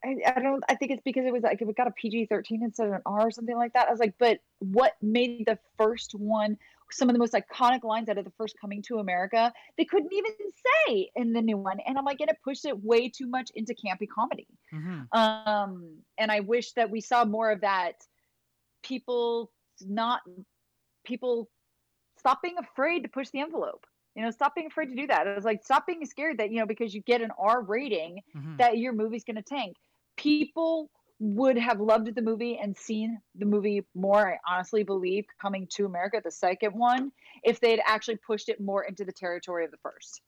I, I don't i think it's because it was like it got a pg-13 instead of an r or something like that. I was like but what made the first one some of the most iconic lines out of the first coming to america they couldn't even say in the new one. And i'm like and it pushed it way too much into campy comedy. Mm-hmm. um and i wish that we saw more of that. People not people stop being afraid to push the envelope. You know stop being afraid to do that. It was like stop being scared that you know because you get an r rating Mm-hmm. that your movie's going to tank. People would have loved the movie and seen the movie more i honestly believe coming to america the second one if they'd actually pushed it more into the territory of the first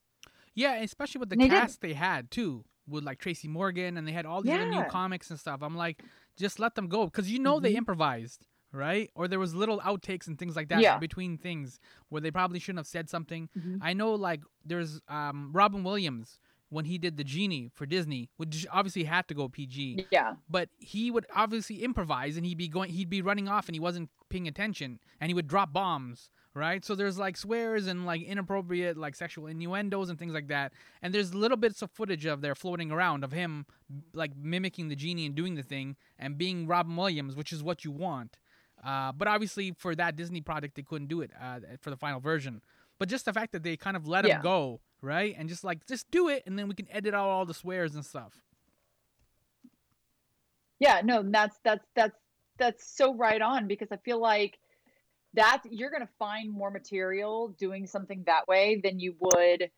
Yeah, especially with the They did. cast they had too, with like Tracy Morgan, and they had all these other new comics and stuff. I'm like, just let them go because you know they Mhm. improvised, right? Or there was little outtakes and things like that Yeah. between things where they probably shouldn't have said something. Mhm. I know like there's um Robin Williams when he did the genie for Disney, which obviously had to go PG yeah. But he would obviously improvise and he'd be going he'd be running off and he wasn't paying attention and he would drop bombs right? So there's like swears and like inappropriate like sexual innuendos and things like that. And there's little bits of footage of there floating around of him like mimicking the genie and doing the thing and being robin williams which is what you want. Uh, but obviously for that disney product they couldn't do it uh, for the final version. But just the fact that they kind of let him go right? And just like just do it and then we can edit out all the swears and stuff. Yeah no that's that's that's that's so right on because i feel like that you're going to find more material doing something that way than you would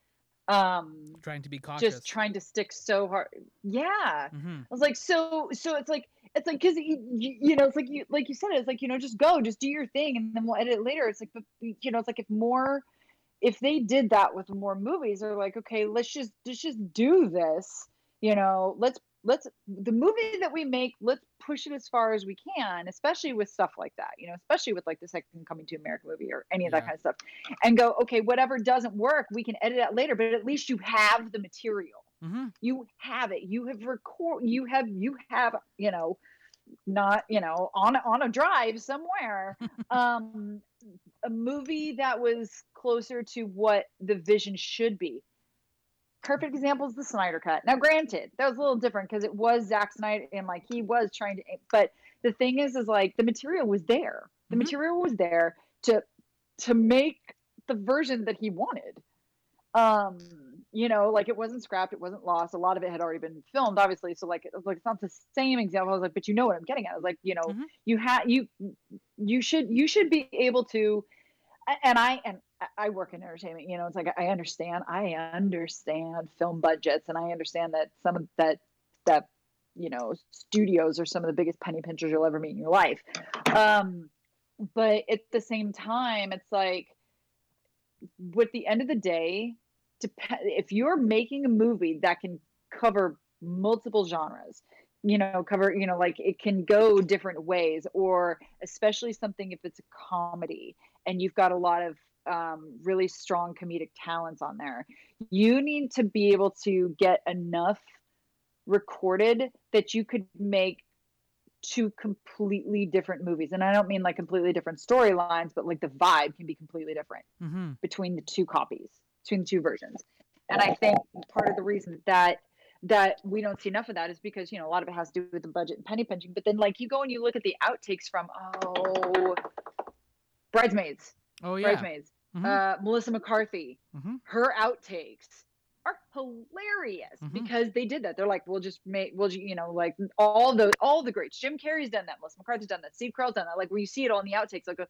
um trying to be cautious. just trying to stick so hard yeah. Hmm i was like so so it's like it's like because you, you know it's like you like you said it's like you know just go just do your thing and then we'll edit it later. It's like but you know it's like if more if they did that with more movies they're like okay let's just let's just do this you know let's let's the movie that we make let's push it as far as we can especially with stuff like that you know especially with like the second coming to america movie or any of that Yeah. kind of stuff and go okay whatever doesn't work we can edit it later but at least you have the material. Hmm you have it. You have record you have you have you know not you know on a- on a drive somewhere. Um a movie that was closer to what the vision should be. Perfect example is the snyder cut. Now granted that was a little different because it was Zack snyder and like he was trying to but the thing is is like the material was there. The Mhm. material was there to to make the version that he wanted. Um you know like it wasn't scrapped it wasn't lost a lot of it had already been filmed obviously so like it was like it's not the same example i was like but you know what i'm getting at i was like you know Mhm. you have you you should you should be able to and i and I- work in entertainment you know it's like i understand i understand film budgets and i understand that some of that that you know studios are some of the biggest penny pinchers you'll ever meet in your life um but at the same time it's like with the end of the day if you're making a movie that can cover multiple genres you know cover you know like it can go different ways or especially something if it's a comedy and you've got a lot of um, really strong comedic talents on there you need to be able to get enough recorded that you could make two completely different movies. And i don't mean like completely different storylines but like the vibe can be completely different hmm between the two copies between the two versions and i think part of the reason that that we don't see enough of that is because you know a lot of it has to do with the budget and penny pinching but then like you go and you look at the outtakes from oh bridesmaids Oh yeah. bridesmaids Mhm. uh melissa mccarthy Mhm. her outtakes are hilarious Mhm. because they did that. They're like, we'll just make, we'll, you know, like all the all the greats. Jim Carrey's done that. Melissa McCarthy's done that. Steve Carell's done that. Like when you see it all in the outtakes, like, a,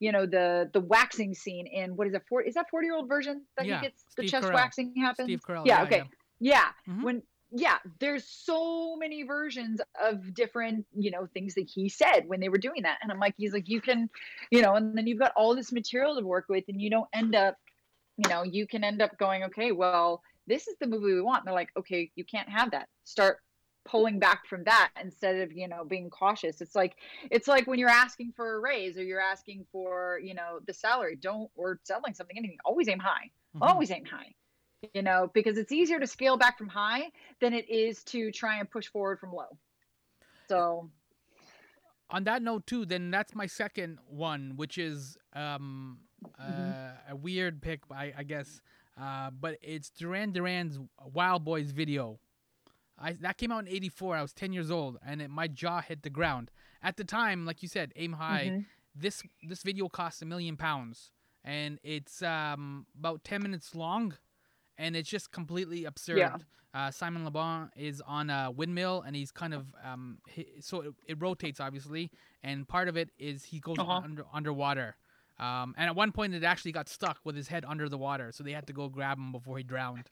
you know, the the waxing scene in what is it? For is that forty year old version that Yeah, he gets the chest Carell. waxing happens? Steve Carell. Yeah, okay. Yeah. Mhm. When yeah, there's so many versions of different, you know, things that he said when they were doing that. And I'm like, he's like, you can, you know, and then you've got all this material to work with, and you don't end up, you know, you can end up going, okay, well, this is the movie we want. And they're like, okay, you can't have that. Start pulling back from that instead of you know being cautious it's like it's like when you're asking for a raise or you're asking for you know the salary don't or selling something anything always aim high Mhm. always aim high you know because it's easier to scale back from high than it is to try and push forward from low so on that note too then that's my second one which is um uh, a weird pick I, I guess uh but it's duran duran's wild boys video I, that came out in 84 i was 10 years old and it, my jaw hit the ground at the time like you said aim high mhm. this this video costs a million pounds and it's um about 10 minutes long and it's just completely absurd Yeah. uh, simon le bon is on a windmill and he's kind of um hi so it, it rotates obviously and part of it is he goes Uh-huh. under underwater um and at one point it actually got stuck with his head under the water so they had to go grab him before he drowned.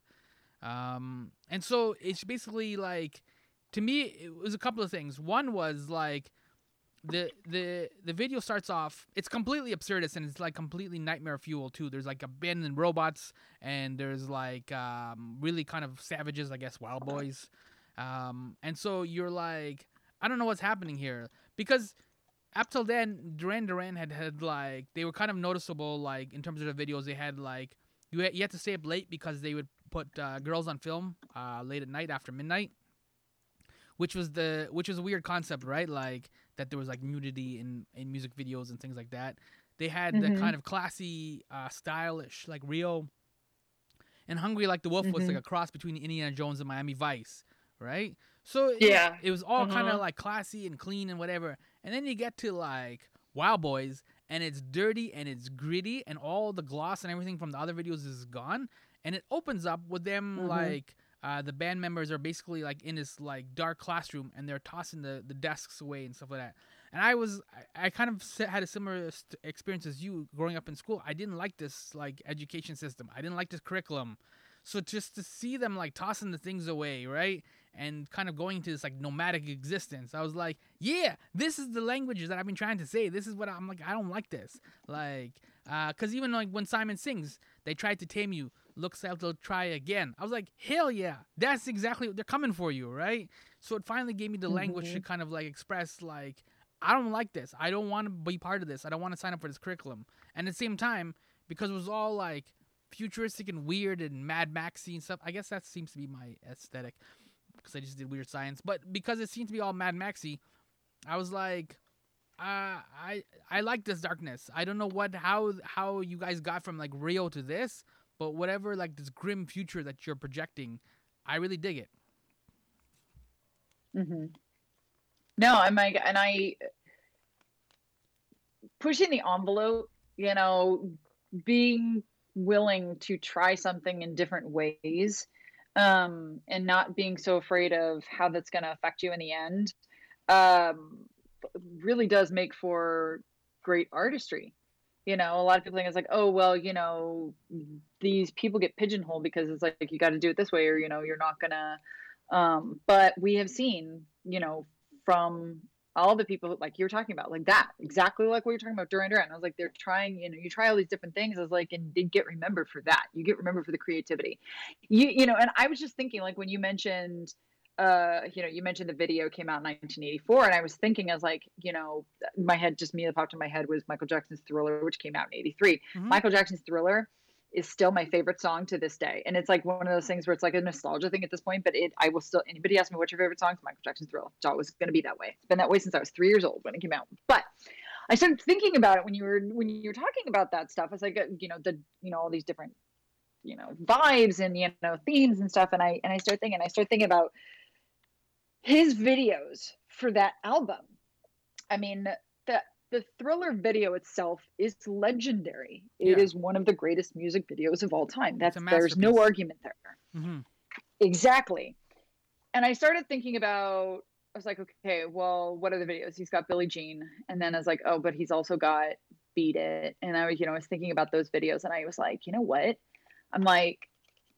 Um and so it's basically like to me it was a couple of things. One was like the the the video starts off it's completely absurdist and it's like completely nightmare fuel too. There's like abandoned robots and there's like um really kind of savages i guess wild boys. Um and so you're like i don't know what's happening here because up till then duran duran had had like they were kind of noticeable like in terms of the videos they had like you had, you had to stay up late because they would put uh, girls on film uh, late at night after midnight which was the which was a weird concept right like that there was like nudity in in music videos and things like that they had the Mhm. kind of classy uh stylish like real. and hungry like the wolf was like Mhm. a cross between indiana jones and miami vice right so it, Yeah. it was all kind of Mhm. like classy and clean and whatever and then you get to like wild boys and it's dirty and it's gritty and all the gloss and everything from the other videos is gone. And it opens up with them Mhm. like uh, the band members are basically like in this like dark classroom and they're tossing the, the desks away and stuff like that. And i was i, I kind of had a similar st- experience as you growing up in school. I didn't like this like education system. I didn't like this curriculum. So just to see them like tossing the things away right and kind of going into this like nomadic existence. I was like yeah this is the language that i've been trying to say. This is what i'm like i don't like this. Like uh because even like when simon sings they tried to tame you looks like they'll try again. I was like hell yeah that's exactly what they're coming for you right? So it finally gave me the language to kind of like express like i don't like this. I don't want to be part of this. I don't want to sign up for this curriculum. And at the same time because it was all like futuristic and weird and mad maxy and stuff i guess that seems to be my aesthetic because i just did weird science but because it seemed to be all mad maxy i was like uh, I I like this darkness. I don't know what how how you guys got from like Rio to this, but whatever like this grim future that you're projecting, I really dig it. Mm-hmm. No, I'm like, and I pushing the envelope, you know, being willing to try something in different ways, um, and not being so afraid of how that's going to affect you in the end, um, really does make for great artistry. You know, a lot of people think it's like, oh, well, you know, these people get pigeonholed because it's like you got to do it this way, or you know, you're not gonna. Um, but we have seen, you know, from all the people like you were talking about, like that, exactly like what you're talking about Duran Duran. I was like, they're trying, you know, you try all these different things. I was like, and they get remembered for that. You get remembered for the creativity. You, you know, and I was just thinking, like when you mentioned, uh, you know, you mentioned the video came out in 1984, and I was thinking, as like, you know, my head just me that popped in my head was Michael Jackson's Thriller, which came out in '83. Mhm. Michael Jackson's Thriller is still my favorite song to this day. And it's like one of those things where it's like a nostalgia thing at this point, but it I will still anybody ask me what's your favorite song? It's Michael Jackson's Thrill. It's always gonna be that way. It's been that way since I was three years old when it came out. But I started thinking about it when you were when you were talking about that stuff. It's like uh, you know, the you know, all these different you know vibes and you know themes and stuff and i and i start thinking i start thinking about his videos for that album i mean the the thriller video itself is legendary It is Yeah. one of the greatest music videos of all time that's there's no argument there Mm-hmm. Exactly. And I started thinking about, I was like, okay, well, what are the videos? He's got Billie Jean. And then I was like, oh, but he's also got Beat It. And I was, you know, I was thinking about those videos and I was like, you know what? I'm like,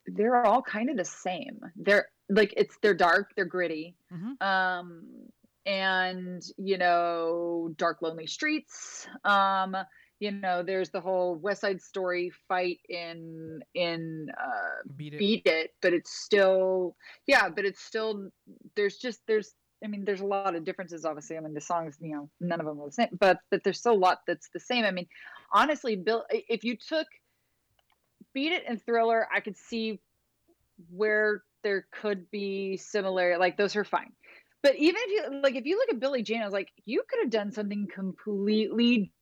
they're all kind of the same. They're like, it's, they're dark, they're gritty. Mm-hmm. Um, and, you know, Dark Lonely Streets. Um, you know, there's the whole West Side Story fight in in uh, Beat it. beat it but it's still yeah but it's still there's just there's i mean there's a lot of differences obviously i mean the songs you know none of them are the same but but there's still a lot that's the same i mean honestly bill if you took beat it and thriller i could see where there could be similar like those are fine but even if you like if you look at billie jean i was like you could have done something completely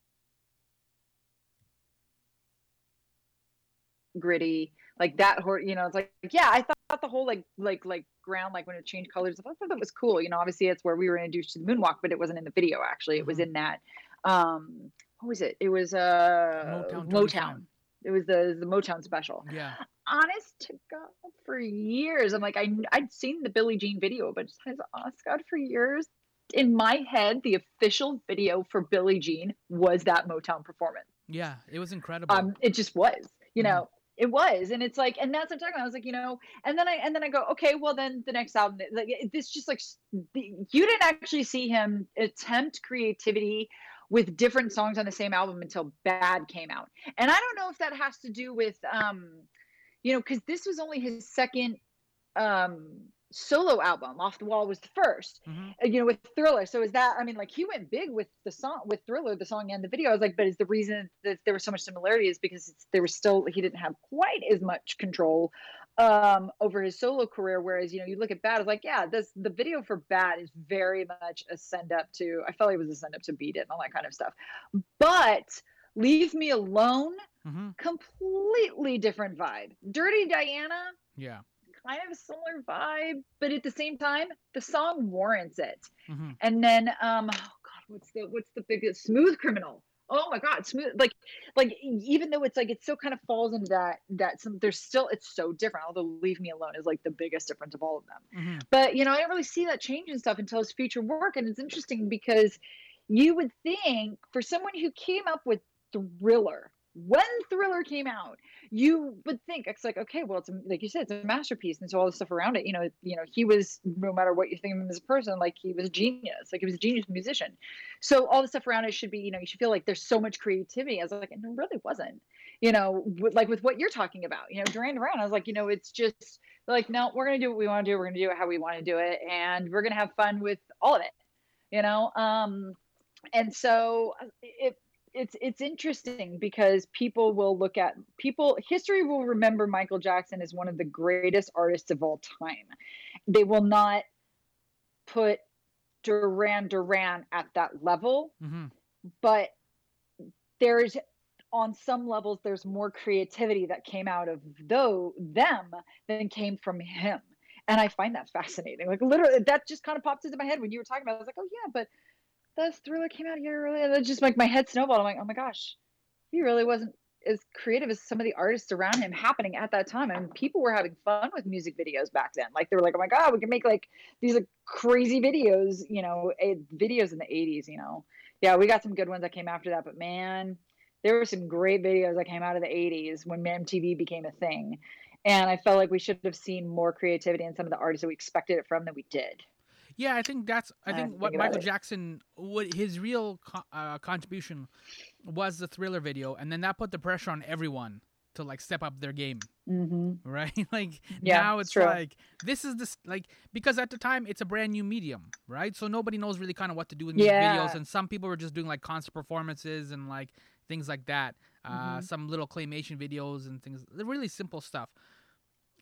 gritty like that hor- you know it's like yeah i thought the whole like like like ground like when it changed colors i thought that was cool. You know obviously it's where we were introduced to the moonwalk but it wasn't in the video actually. It was Mhm. in that um what was it? It was uh Motown motown, it was the the motown special. Yeah. Honest to god for years i'm like I, i'd seen the billie jean video but just has god for years in my head the official video for billie jean was that motown performance Yeah. It was incredible. um it just was you Mhm. know it was and it's like and that's what i'm talking about i was like you know and then i and then i go okay well then the next album like this just like the- you didn't actually see him attempt creativity with different songs on the same album until bad came out and i don't know if that has to do with um you know because this was only his second um solo album off the wall was the first Mhm. uh, you know, with Thriller. So is that? I mean, like he went big with the song, with Thriller, the song and the video. I was like, but is the reason that there was so much similarity is because it's, there was still he didn't have quite as much control um over his solo career whereas you know you look at bad it's like yeah this the video for bad is very much a send up to i felt like it was a send up to beat it and all that kind of stuff but leave me alone Mm-hmm. completely different vibe dirty diana Yeah. kind of a similar vibe, but at the same time, the song warrants it. Mm-hmm. And then, um, oh god, what's the what's the biggest smooth criminal? Oh my god, smooth like like even though it's like it still kind of falls into that that some there's still it's so different. Although Leave Me Alone is like the biggest difference of all of them. Mm-hmm. But you know, I don't really see that change in stuff until his future work, and it's interesting because you would think for someone who came up with Thriller when Thriller came out, you would think it's like okay, well, it's a, like you said, it's a masterpiece, and so all the stuff around it, you know, you know, he was no matter what you think of him as a person, like he was a genius, like he was a genius musician. So all the stuff around it should be, you know, you should feel like there's so much creativity. I was like, and there really wasn't, you know, with, like with what you're talking about, you know, Duran Duran. I was like, you know, it's just like, no, we're gonna do what we want to do. We're gonna do it how we want to do it, and we're gonna have fun with all of it, you know. Um, and so it it's it's interesting because people will look at people history will remember Michael Jackson as one of the greatest artists of all time. They will not put Duran Duran at that level, Mm-hmm. but there's on some levels there's more creativity that came out of though them than came from him. And I find that fascinating. Like literally that just kind of popped into my head when you were talking about it. I was like, oh yeah, but that thriller came out a year earlier. That just like my head snowballed. I'm like, oh my gosh, he really wasn't as creative as some of the artists around him happening at that time. And people were having fun with music videos back then. Like they were like, oh my god, we can make like these like crazy videos. You know, videos in the '80s. You know, yeah, we got some good ones that came after that. But man, there were some great videos that came out of the '80s when MTV became a thing. And I felt like we should have seen more creativity in some of the artists that we expected it from than we did. Yeah, I think that's. I I think what Michael it. Jackson, what his real co- uh, contribution was the Thriller video, and then that put the pressure on everyone to like step up their game, Mm-hmm. right? like Yeah, now it's true. like this is this like because at the time it's a brand new medium, right? So nobody knows really kind of what to do with music Yeah. videos, and some people were just doing like concert performances and like things like that. Uh, Mhm. Some little claymation videos and things, really simple stuff.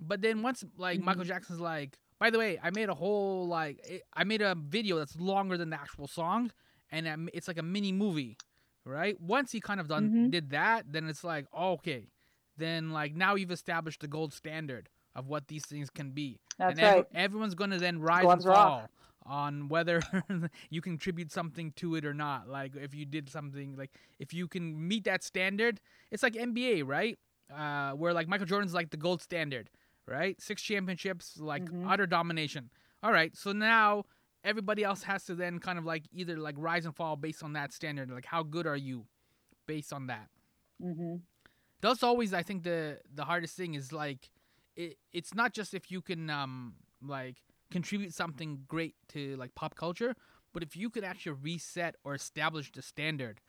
But then once like Michael Mhm. Jackson's like, by the way, I made a whole like I made a video that's longer than the actual song, and it's like a mini movie, right? Once he kind of done Mhm. did that, then it's like oh, okay, then like now you've established the gold standard of what these things can be, That's and ev- right. everyone's gonna then rise Gloves and fall on whether you contribute something to it or not. Like if you did something, like if you can meet that standard, it's like NBA, right? Uh, where like Michael Jordan's like the gold standard, right? Six championships, like Mhm. utter domination. All right, so now everybody else has to then kind of like either like rise and fall based on that standard. Like, how good are you based on that? Mm-hmm. That's always, I think, the the hardest thing is like, it, it's not just if you can um like contribute something great to like pop culture, but if you could actually reset or establish the standard,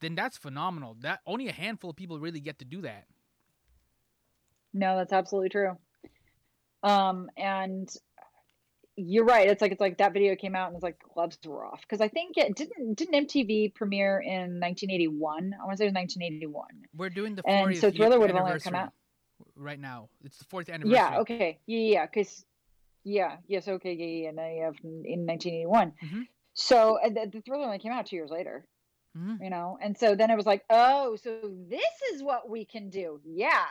then that's phenomenal. That only a handful of people really get to do that. No, that's absolutely true. Um, and you're right. It's like it's like that video came out and it's like gloves were off because I think it didn't didn't MTV premiere in 1981. I want to say it was 1981. We're doing the And so Thriller would have only come out. right now. It's the 40th anniversary. Yeah. Okay. Yeah. Yeah. Because yeah. Yes. Okay. Yeah. Yeah. yeah, have in 1981. Mhm. So and the, the Thriller only came out two years later. Mhm. You know, and so then it was like, oh, so this is what we can do. Yeah.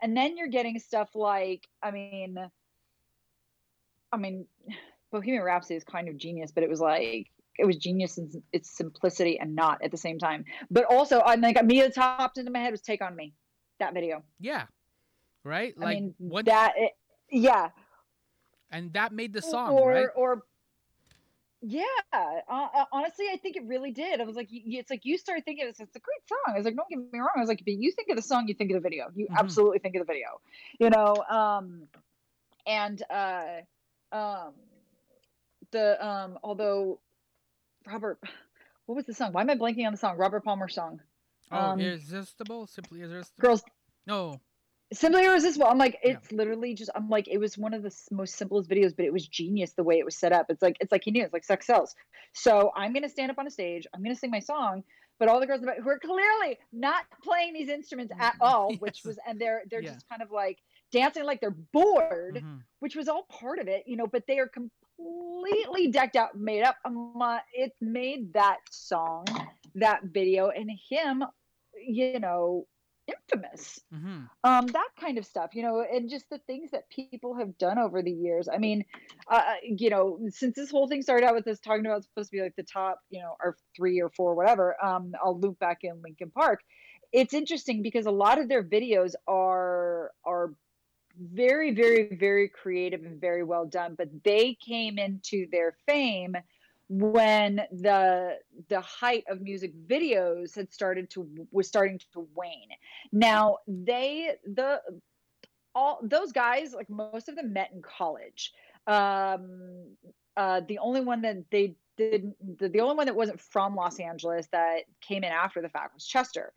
And then you're getting stuff like, I mean, I mean, Bohemian Rhapsody is kind of genius, but it was like it was genius in its simplicity and not at the same time. But also, I like immediately popped into my head was "Take on Me," that video. Yeah. Right? I Like mean, what that it, yeah, and that made the song, or right? or yeah. Uh, honestly, I think it really did. I was like, it's like you start thinking it's, it's a great song. I was like, don't get me wrong. I was like, but you think of the song, you think of the video. You Mhm. absolutely think of the video. You know, um, and uh, um, the um, although Robert, what was the song? Why am I blanking on the song? Robert Palmer song. oh, um, irresistible, simply irresistible. Girls No. Simply Irresistible. I'm like, Yeah. it's literally just. I'm like, it was one of the most simplest videos, but it was genius the way it was set up. It's like, it's like he knew. It's like sex sells. So I'm gonna stand up on a stage. I'm gonna sing my song, but all the girls in the back who are clearly not playing these instruments at all, which was, and they're they're Yeah. just kind of like dancing like they're bored, Mhm. which was all part of it, you know. But they are completely decked out, made up. Like, it made that song, that video, and him, you know, infamous. Mhm. um that kind of stuff you know and just the things that people have done over the years. I mean uh you know since this whole thing started out with us talking about supposed to be like the top you know or three or four whatever um i'll loop back in linkin park. It's interesting because a lot of their videos are are very very very creative and very well done but they came into their fame when the the height of music videos had started to was starting to wane. Now they the all those guys like most of them met in college. Um uh the only one that they did the, the only one that wasn't from los angeles that came in after the fact was chester.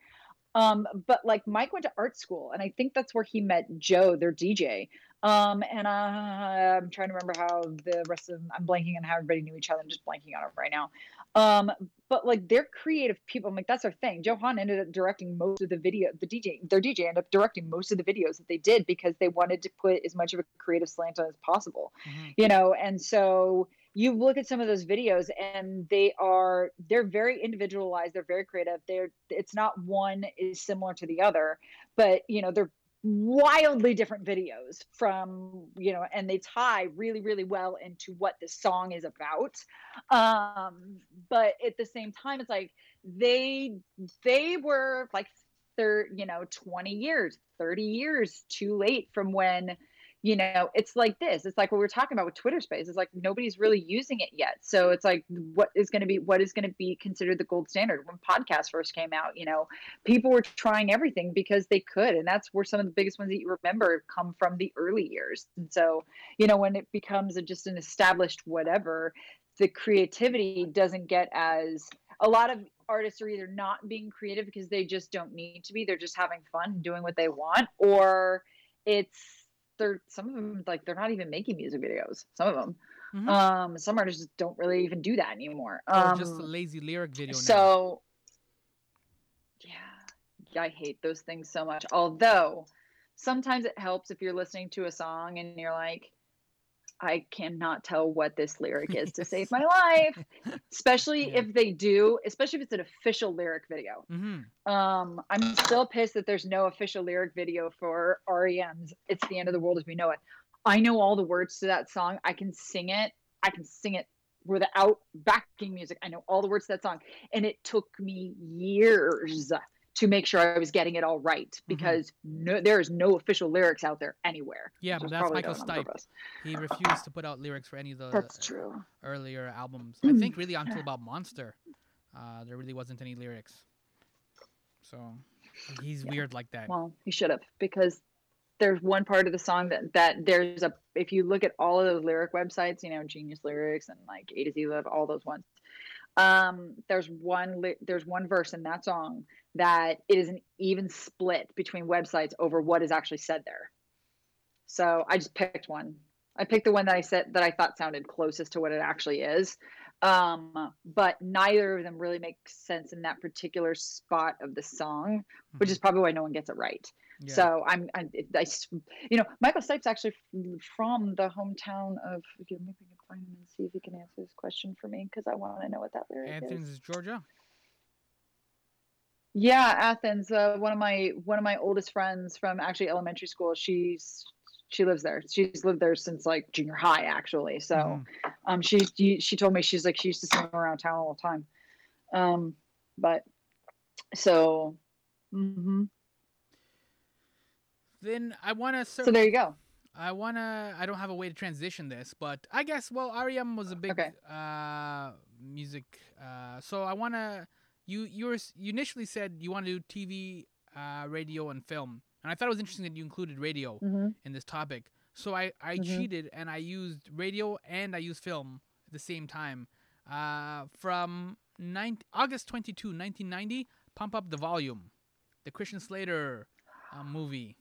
Um but like mike went to art school and i think that's where he met joe their dj um and uh, i'm trying to remember how the rest of them i'm blanking on how everybody knew each other. I'm just blanking on it right now. Um but like they're creative people. I'm like that's their thing. Joe Hahn ended up directing most of the video the dj their dj ended up directing most of the videos that they did because they wanted to put as much of a creative slant on as possible Mhm. you know? And so you look at some of those videos and they are they're very individualized. They're very creative. They're it's not one is similar to the other but you know they're wildly different videos from you know and they tie really really well into what the song is about. Um but at the same time it's like they they were like thir- you know 20 years 30 years too late from when you know it's like this it's like what we are talking about with twitter space it's like nobody's really using it yet so it's like what is going to be what is going to be considered the gold standard? When podcasts first came out you know people were trying everything because they could and that's where some of the biggest ones that you remember come from the early years and so you know when it becomes a, just an established whatever the creativity doesn't get as a lot of artists are either not being creative because they just don't need to be they're just having fun doing what they want or it's they're some of them like they're not even making music videos some of them Mhm. um some artists just don't really even do that anymore or um just a lazy lyric video now. so yeah i hate those things so much although sometimes it helps if you're listening to a song and you're like i cannot tell what this lyric is to save my life especially Yeah. if they do especially if it's an official lyric video Mhm. um, I'm still pissed that there's no official lyric video for REM's "It's the End of the World as We Know It." I know all the words to that song. I can sing it. I can sing it without backing music. I know all the words to that song, and it took me years to make sure I was getting it all right because no, there is no official lyrics out there anywhere. Yeah, but that's Michael Stipe. He refused to put out lyrics for any of the That's true. earlier albums. I think really until about Monster, uh, there really wasn't any lyrics. So he's Yeah. weird like that. Well, he should have because there's one part of the song that that there's a if you look at all of those lyric websites, you know, Genius Lyrics and like A to Z Love, all those ones. Um, there's one li- there's one verse in that song that it is an even split between websites over what is actually said there. So I just picked one. I picked the one that I said that I thought sounded closest to what it actually is. Um, but neither of them really makes sense in that particular spot of the song, which is probably why no one gets it right. Yeah. So I'm, I, you know, Michael Stipe's actually from the hometown of. Maybe we can find him and see if he can answer this question for me because I want to know what that lyric Athens is. is Georgia. Yeah, Athens. Uh, one of my one of my oldest friends from actually elementary school. She's she lives there. She's lived there since like junior high, actually. So, Mhm. um, she she told me she's like she used to see him around town all the time. Um, but so, hmm Then I want to. so there you go. I wanna. I don't have a way to transition this, but I guess well, REM was a big Okay. uh, music. Uh, so I wanna. You you were you initially said you want to do TV, uh, radio, and film, and I thought it was interesting that you included radio hmm in this topic. So I I Mhm. cheated and I used radio and I used film at the same time. Uh, from 9, August 22, 1990, Pump Up the Volume, the Christian Slater uh, movie.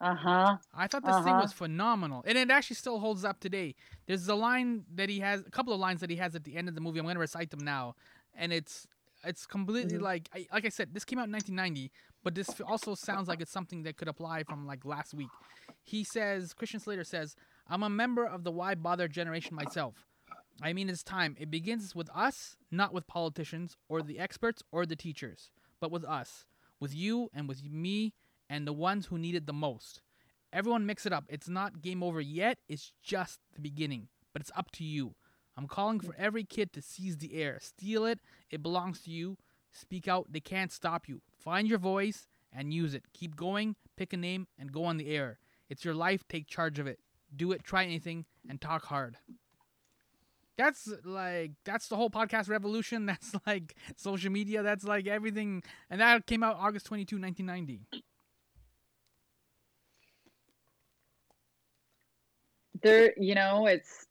Uh huh. I thought this thing Uh-huh. was phenomenal, and it actually still holds up today. There's a line that he has, a couple of lines that he has at the end of the movie. I'm going to recite them now, and it's it's completely Mhm. like I, like I said, this came out in 1990, but this also sounds like it's something that could apply from like last week. He says, Christian Slater says, "I'm a member of the why bother generation myself. I mean, it's time. It begins with us, not with politicians or the experts or the teachers, but with us, with you and with me and the ones who need it the most." Everyone mix it up. It's not game over yet. It's just the beginning. But it's up to you. I'm calling for mm. every kid to seize the air. Steal it. It belongs to you. Speak out. They can't stop you. Find your voice and use it. Keep going. Pick a name and go on the air. It's your life. Take charge of it. Do it. Try anything and talk hard. That's like that's the whole podcast revolution. That's like social media. That's like everything. And that came out August 22, 1990. there you know it's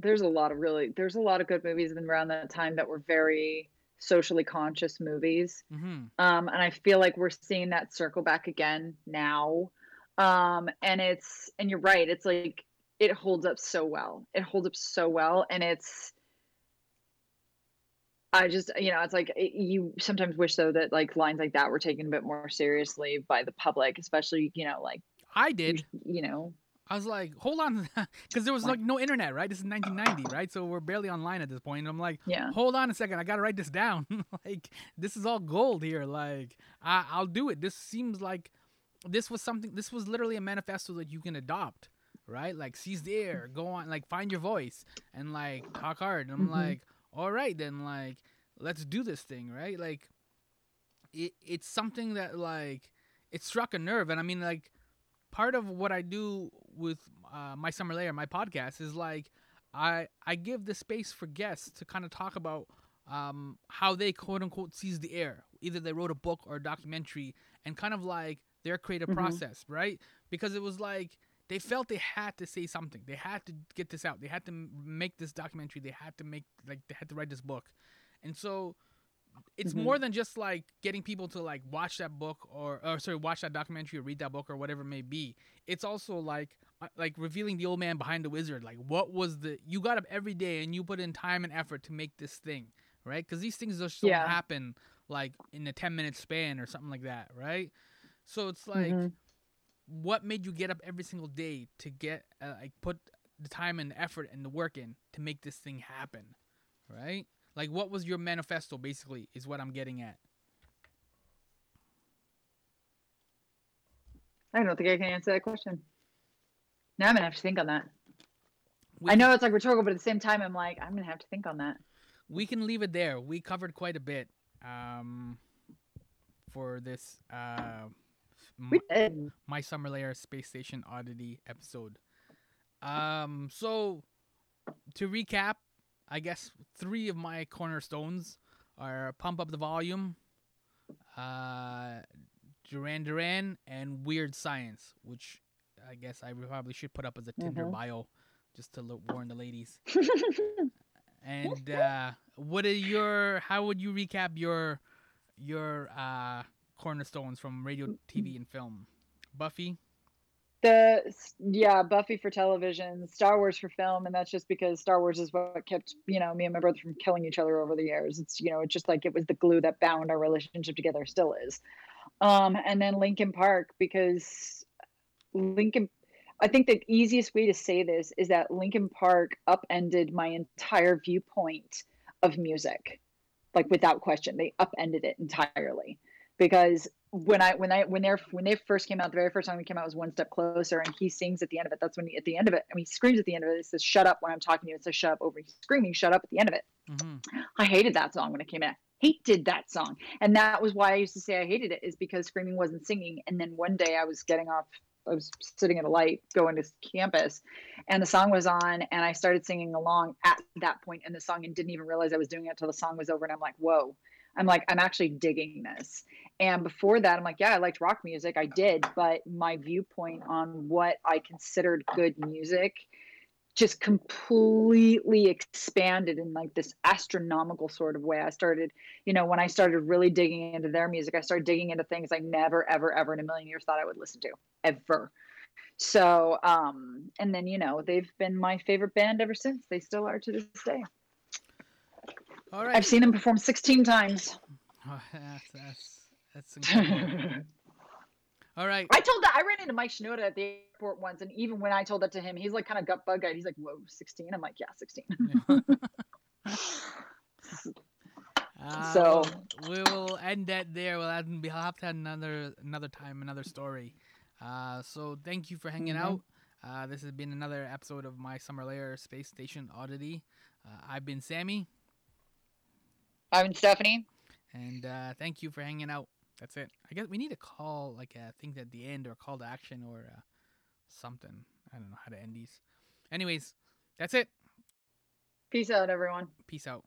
there's a lot of really there's a lot of good movies around that time that were very socially conscious movies Mm-hmm. um and i feel like we're seeing that circle back again now um and it's and you're right it's like it holds up so well it holds up so well and it's i just you know it's like it, you sometimes wish though that like lines like that were taken a bit more seriously by the public especially you know like I you, did. you know I was like, hold on, because there was like no internet, right? This is 1990, right? So we're barely online at this point. And I'm like, yeah hold on a second, I gotta write this down. like, this is all gold here. Like, I, I'll do it. This seems like this was something. This was literally a manifesto that you can adopt, right? Like, seize the air, go on, like, find your voice, and like talk hard. And I'm Mhm. like, all right, then, like, let's do this thing, right? Like, it, it's something that like it struck a nerve, and I mean, like part of what I do with uh, my summer layer, my podcast, is like I I give the space for guests to kind of talk about um, how they quote unquote seize the air. Either they wrote a book or a documentary, and kind of like their creative Mhm. process, right? Because it was like they felt they had to say something. They had to get this out. They had to make this documentary. They had to make like they had to write this book, and so it's Mhm. more than just like getting people to like watch that book or or sorry watch that documentary or read that book or whatever it may be it's also like uh, like revealing the old man behind the wizard like what was the you got up every day and you put in time and effort to make this thing right because these things just don't Yeah. happen like in a 10 minute span or something like that right so it's like Mhm. what made you get up every single day to get uh, like put the time and the effort and the work in to make this thing happen right like what was your manifesto basically is what i'm getting at I don't think I can answer that question. Now I'm gonna have to think on that. we I know it's like rhetorical, but at the same time, I'm like, I'm gonna have to think on that. we can leave it there we covered quite a bit um for this uh, We my, did. my Summer layer Space Station Oddity episode. Um, so to recap, I guess three of my cornerstones are Pump Up the Volume, uh, Duran Duran, and Weird Science, which I guess I probably should put up as a Tinder Mhm. bio just to lo- warn the ladies. And uh, what are your? How would you recap your your uh, cornerstones from radio, TV, and film? Buffy. The yeah buffy for television star wars for film and that's just because star wars is what kept you know me and my brother from killing each other over the years. It's you know it's just like it was the glue that bound our relationship together still is. Um and then linkin park because linkin i think the easiest way to say this is that linkin park upended my entire viewpoint of music like without question. They upended it entirely because when I when I when they when they first came out, the very first song that came out was "One Step Closer," and he sings at the end of it. That's when he, at the end of it, I mean, he screams at the end of it. He says "Shut up" when I'm talking to you. It says "Shut up" over. He's screaming "Shut up" at the end of it. hmm I hated that song when it came out. Hated that song, and that was why I used to say I hated it. Is because screaming wasn't singing. And then one day I was getting off. I was sitting at a light going to campus, and the song was on, and I started singing along at that point in the song, and didn't even realize I was doing it till the song was over. And I'm like, whoa. I'm like, I'm actually digging this. And before that, I'm like, yeah, I liked rock music. I did. But my viewpoint on what I considered good music just completely expanded in like this astronomical sort of way. I started, you know, when I started really digging into their music, I started digging into things I never, ever, ever in a million years thought I would listen to, ever. So, um, and then, you know, they've been my favorite band ever since. They still are to this day. All right. I've seen them perform 16 times. Oh, that's that's that's incredible. All right. I told that I ran into Mike Shinoda at the airport once, and even when I told that to him, he's like kind of gut bug eyed. He's like, "Whoa, 16?" I'm like, "Yeah, 16." Uh, So- we will end that there. We'll have, we'll have to have another another time, another story. Uh, so thank you for hanging Mhm. out. Uh, this has been another episode of my Summer Layer Space Station Oddity. Uh, I've been Sammy, I'm Stephanie. and uh, thank you for hanging out. That's it. I guess we need to call like a thing at the end or call to action or uh, something. I don't know how to end these. Anyways, that's it. Peace out, everyone. Peace out.